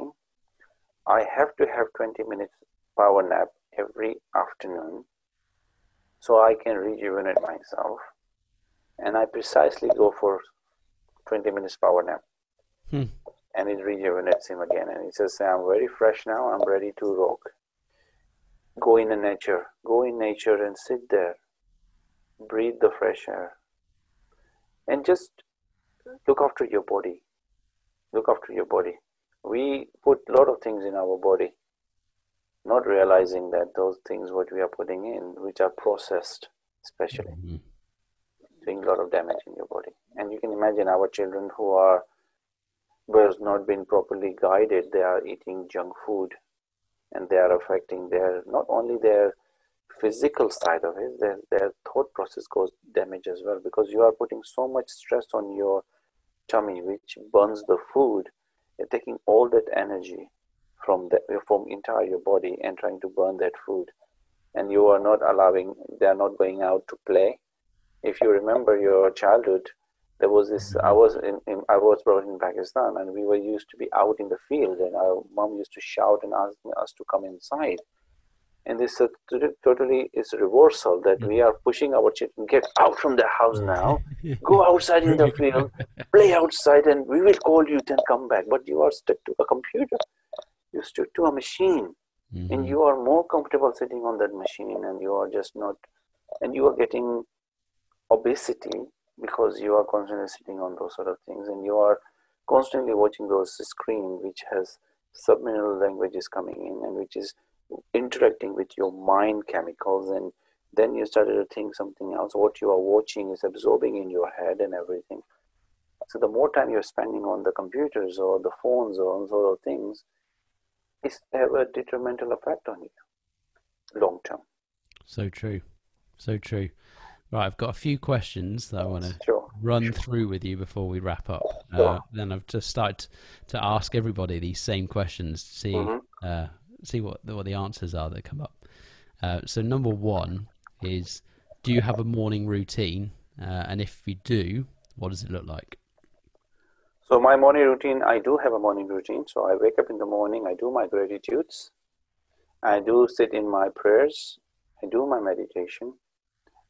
i have to have 20 minutes power nap every afternoon so I can rejuvenate myself. And I precisely go for 20 minutes power nap. Hmm. And it rejuvenates him again. And he says, I'm very fresh now. I'm ready to rock. Go in the nature. Go in nature and sit there. Breathe the fresh air. And just look after your body. Look after your body. We put a lot of things in our body not realizing that those things what we are putting in which are processed especially mm-hmm. doing a lot of damage in your body and you can imagine our children who are was not been properly guided they are eating junk food and they are affecting their not only their physical side of it their, their thought process goes damage as well because you are putting so much stress on your tummy which burns the food you're taking all that energy from the from entire your body and trying to burn that food. And you are not allowing they are not going out to play. If you remember your childhood there was this i was in, in, i was brought in pakistan and we were used to be out in the field and our mom used to shout and ask us to come inside and this uh, totally is reversal that we are pushing our children get out from the house now. Go outside in the field play outside and we will call you then come back. But you are stuck to a computer. You stick to a machine. Mm-hmm. and you are more comfortable sitting on that machine and you are just not and you are getting obesity because you are constantly sitting on those sort of things and you are constantly watching those screen which has subliminal languages coming in and which is interacting with your mind chemicals and then you started to think something else what you are watching is absorbing in your head and everything so the more time you're spending on the computers or the phones or all sort of things is have a detrimental effect on you long term. So true. So true. Right, I've got a few questions that I want to sure. run through with you before we wrap up. Sure. Uh, then I've just started to ask everybody these same questions to see mm-hmm. uh, see what what the answers are that come up. Uh, so number one is, do you have a morning routine? Uh, and if you do, what does it look like? So my morning routine, I do have a morning routine. So I wake up in the morning, I do my gratitudes, I do sit in my prayers, I do my meditation,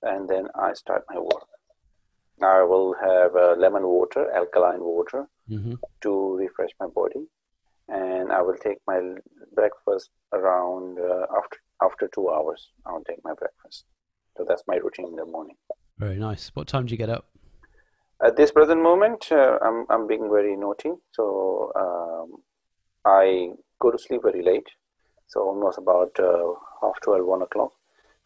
and then I start my work. Now I will have uh, lemon water, alkaline water, mm-hmm. to refresh my body, and I will take my breakfast around uh, after after two hours. I'll take my breakfast. So that's my routine in the morning. Very nice. What time do you get up? At this present moment, uh, I'm, I'm being very naughty. So um, I go to sleep very late. So almost about uh, half 12, 1 o'clock.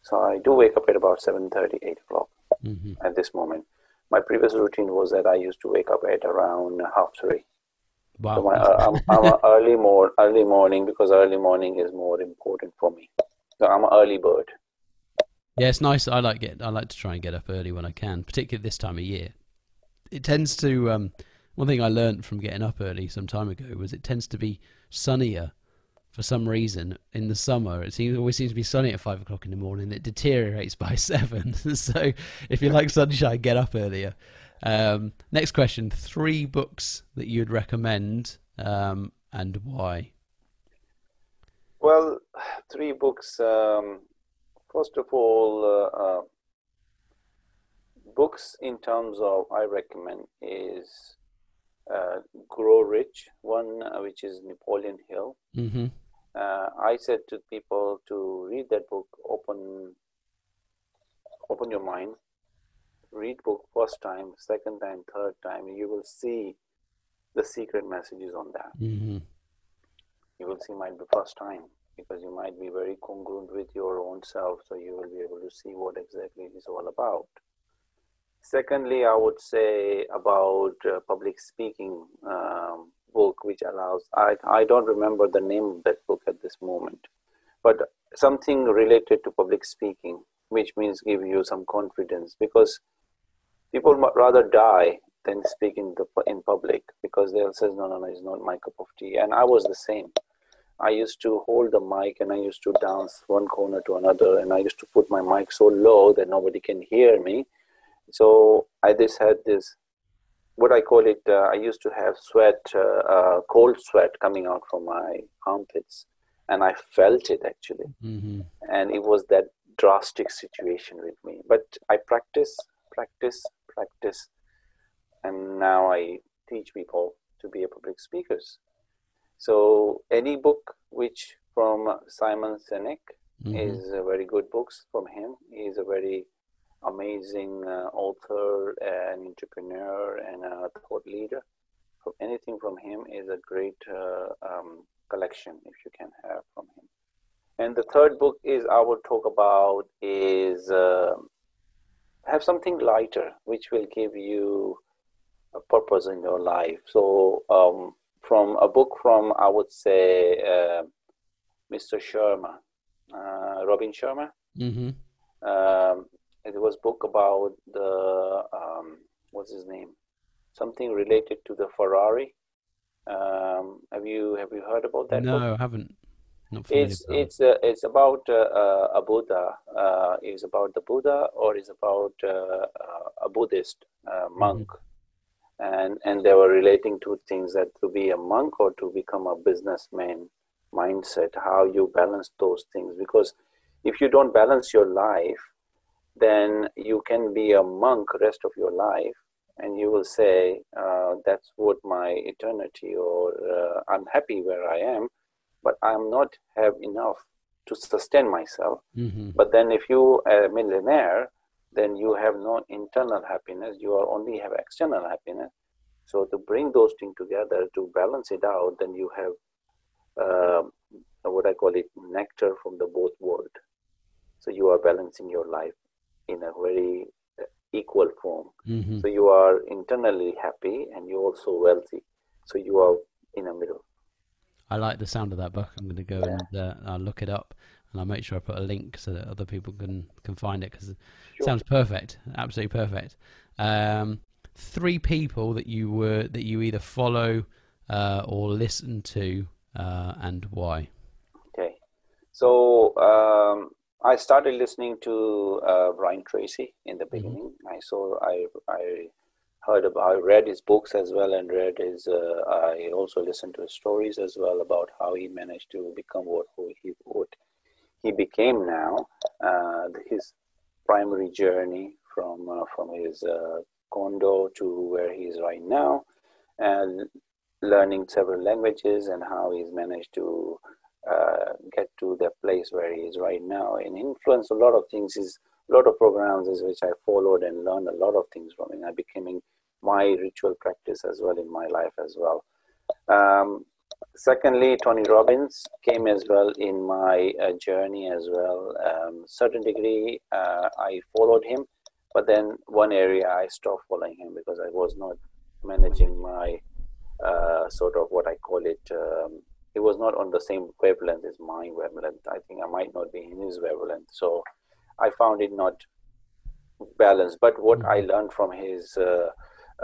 So I do wake up at about 7.30, 8 o'clock mm-hmm. at this moment. My previous routine was that I used to wake up at around half 3. Wow. So my, uh, I'm, I'm early, more, early morning because early morning is more important for me. So I'm an early bird. Yeah, it's nice. I like get. I like to try and get up early when I can, particularly this time of year it tends to. Um, one thing I learned from getting up early some time ago was it tends to be sunnier for some reason in the summer. It seems always seems to be sunny at five o'clock in the morning. It deteriorates by seven. so if you like sunshine, get up earlier. Um, next question: three books that you'd recommend um, and why? Well, three books. Um, first of all, uh, uh, books in terms of I recommend is uh, Grow Rich, one uh, which is Napoleon Hill. Mm-hmm. Uh, I said to people to read that book, open open your mind, read book first time, second time, third time, you will see the secret messages on that. Mm-hmm. You will see might be first time because you might be very congruent with your own self, so you will be able to see what exactly it is all about. Secondly, I would say about uh, public speaking um, book, which allows, I, I don't remember the name of that book at this moment, but something related to public speaking, which means give you some confidence because people rather die than speak in, the, in public because they'll say, no, no, no, it's not my cup of tea. And I was the same. I used to hold the mic and I used to dance one corner to another and I used to put my mic so low that nobody can hear me so I just had this, what I call it, uh, I used to have sweat, uh, uh, cold sweat coming out from my armpits. And I felt it actually. Mm-hmm. And it was that drastic situation with me. But I practice, practice, practice. And now I teach people to be a public speakers. So any book which from Simon Sinek mm-hmm. is a very good books from him. He is a very amazing uh, author and entrepreneur and a thought leader. So anything from him is a great uh, um, collection if you can have from him. And the third book is I will talk about is uh, have something lighter, which will give you a purpose in your life. So um, from a book from I would say uh, Mr. Sharma, uh, Robin Sharma. Mm-hmm. Um, it was book about the um, what's his name something related to the ferrari um, have you have you heard about that no book? i haven't it's it's uh, it's about uh, uh, a buddha. Uh, is about the buddha or is about uh, uh, a buddhist monk mm-hmm. and and they were relating to things that to be a monk or to become a businessman mindset how you balance those things. Because if you don't balance your life then you can be a monk rest of your life and you will say uh, that's what my eternity or uh, i'm happy where i am but i'm not have enough to sustain myself mm-hmm. but then if you are a millionaire then you have no internal happiness you are only have external happiness so to bring those things together to balance it out then you have uh, what i call it nectar from the both world so you are balancing your life in a very uh, equal form. Mm-hmm. So you are internally happy and you're also wealthy. So you are in the middle. I like the sound of that book. I'm going to go Yeah. and uh, I'll look it up and I'll make sure I put a link so that other people can, can find it because it sounds perfect. Absolutely perfect. Um, three people that you were that you either follow uh, or listen to uh, and why. Okay. So um, I started listening to uh, Brian Tracy in the beginning. I saw, I, I heard about, I read his books as well, and read his. Uh, I also listened to his stories as well about how he managed to become what who he what he became now. Uh, his primary journey from uh, from his uh, condo to where he is right now, and learning several languages and how he's managed to uh, get to the place where he is right now and influence a lot of things is lot of programs is which i followed and learned a lot of things from and i becoming my ritual practice as well in my life as well um, secondly tony robbins came as well in my uh, journey as well um, certain degree uh, i followed him but then one area i stopped following him because i was not managing my uh, sort of what i call it um, it was not on the same wavelength as my wavelength. I think I might not be in his wavelength. So I found it not balanced. But what I learned from his uh,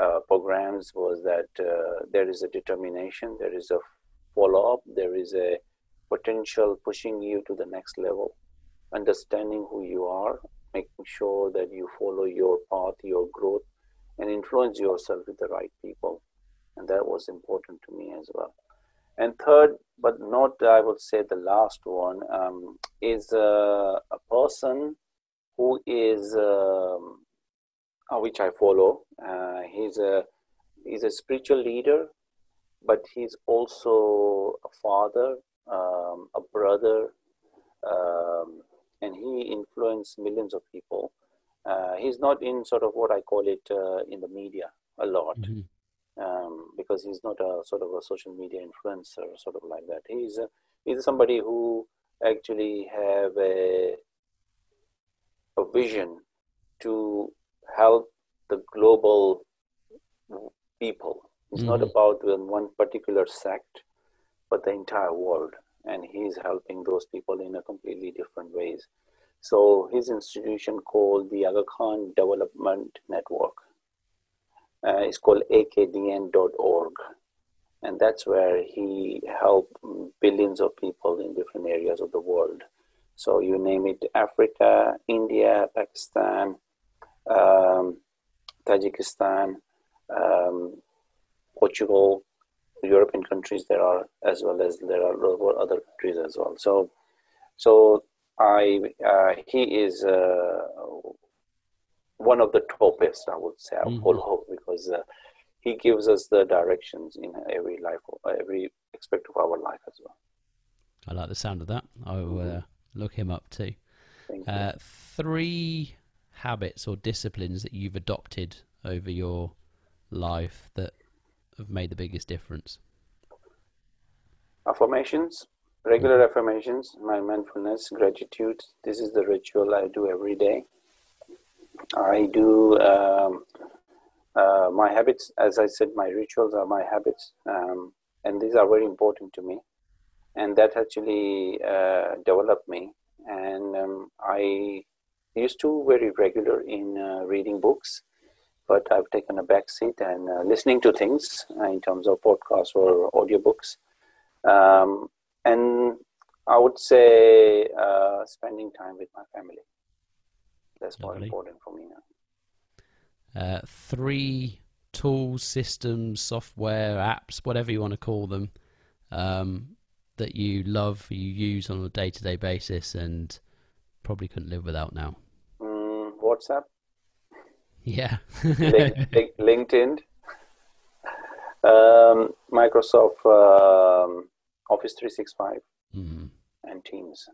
uh, programs was that uh, there is a determination, there is a follow up, there is a potential pushing you to the next level, understanding who you are, making sure that you follow your path, your growth, and influence yourself with the right people. And that was important to me as well. And third, but not, I would say, the last one, um, is uh, a person who is, um, which I follow. Uh, he's a he's a spiritual leader, but he's also a father, um, a brother, um, and he influenced millions of people. Uh, he's not in sort of what I call it uh, in the media a lot. Mm-hmm. Um, because he's not a sort of a social media influencer, sort of like that. He's a, he's somebody who actually have a a vision to help the global people. It's mm-hmm. not about one particular sect, but the entire world. And he's helping those people in a completely different ways. So his institution called the Aga Khan Development Network. Uh, it's called akdn.org. And that's where he helped billions of people in different areas of the world. So you name it Africa, India, Pakistan, um, Tajikistan, um, Portugal, European countries there are, as well as there are other countries as well. So, so I uh, he is uh, one of the topest, I would say, mm-hmm. hope, because uh, he gives us the directions in every life, every aspect of our life as well. I like the sound of that. I will uh, mm-hmm. Look him up too. Uh, three habits or disciplines that you've adopted over your life that have made the biggest difference? Affirmations, regular affirmations, my mindfulness, gratitude. This is the ritual I do every day. I do um, uh, my habits, as I said, my rituals are my habits, um, and these are very important to me. And that actually uh, developed me. And um, I used to very regular in uh, reading books but I've taken a back seat and uh, listening to things uh, in terms of podcasts or audiobooks. Um, and I would say uh, spending time with my family. That's more important for me now. Uh, three tools, systems, software, apps, whatever you want to call them, um, that you love, you use on a day to day basis, and probably couldn't live without now. Mm, WhatsApp. Yeah. LinkedIn, um, Microsoft um, Office 365, mm. and Teams.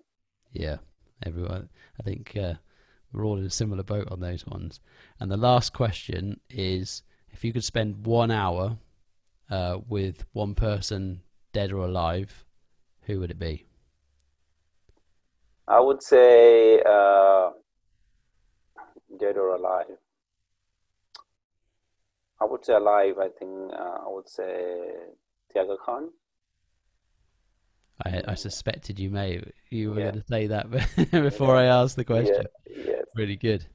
Yeah, everyone. I think uh, we're all in a similar boat on those ones. And the last question is if you could spend one hour uh, with one person, dead or alive, who would it be? I would say uh, dead or alive. I would say alive. I think uh, I would say the Aga Khan. I, I suspected you may you were yeah. going to say that before yeah. I asked the question. Yeah. yeah. Really good.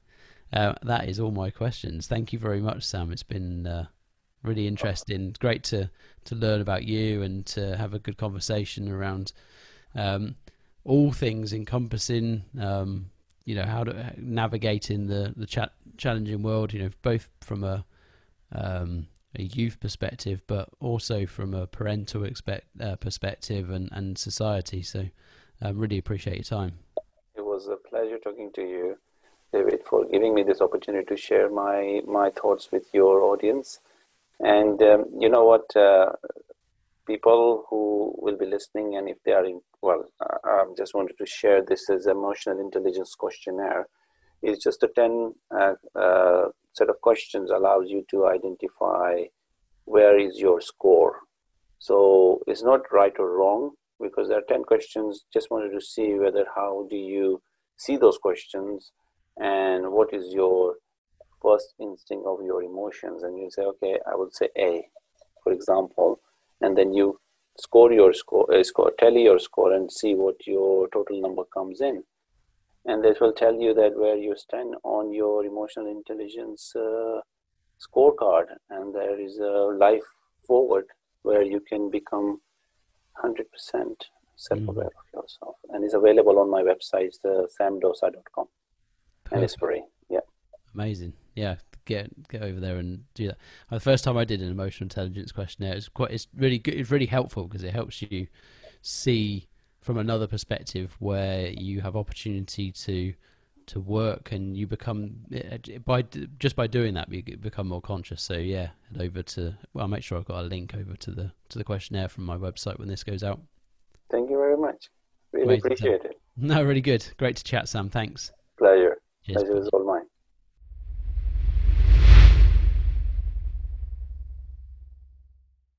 Uh, that is all my questions. Thank you very much, Sam. It's been uh, really interesting. Great to to learn about you and to have a good conversation around um, all things encompassing. Um, you know how to navigate in the the cha- challenging world. You know, both from a um, a youth perspective, but also from a parental expect, uh, perspective and, and society. So, um, really appreciate your time. It was a pleasure talking to you, David, for giving me this opportunity to share my my thoughts with your audience. And um, you know what, uh, people who will be listening, and if they are in, well, I just wanted to share this as emotional intelligence questionnaire. It's just a ten uh, uh set of questions allows you to identify where is your score. So it's not right or wrong because there are 10 questions. Just wanted to see whether how do you see those questions and what is your first instinct of your emotions. And you say, okay, I will say A, for example, and then you score your score, uh, score tally your score and see what your total number comes in and this will tell you that where you stand on your emotional intelligence uh, scorecard and there is a life forward where you can become 100% self-aware mm. of yourself and it's available on my website uh, samdosa.com and it's free amazing. Yeah get get over there and do that. Uh, the first time i did an emotional intelligence questionnaire it's quite it's really good it's really helpful because it helps you see from another perspective where you have opportunity to to work and you become eh, by just by doing that you become more conscious. So yeah head over to well I'll make sure I've got a link over to the to the questionnaire from my website when this goes out. Thank you very much. Really appreciate it. No really good. Great to chat Sam. Thanks. Pleasure. Cheers. pleasure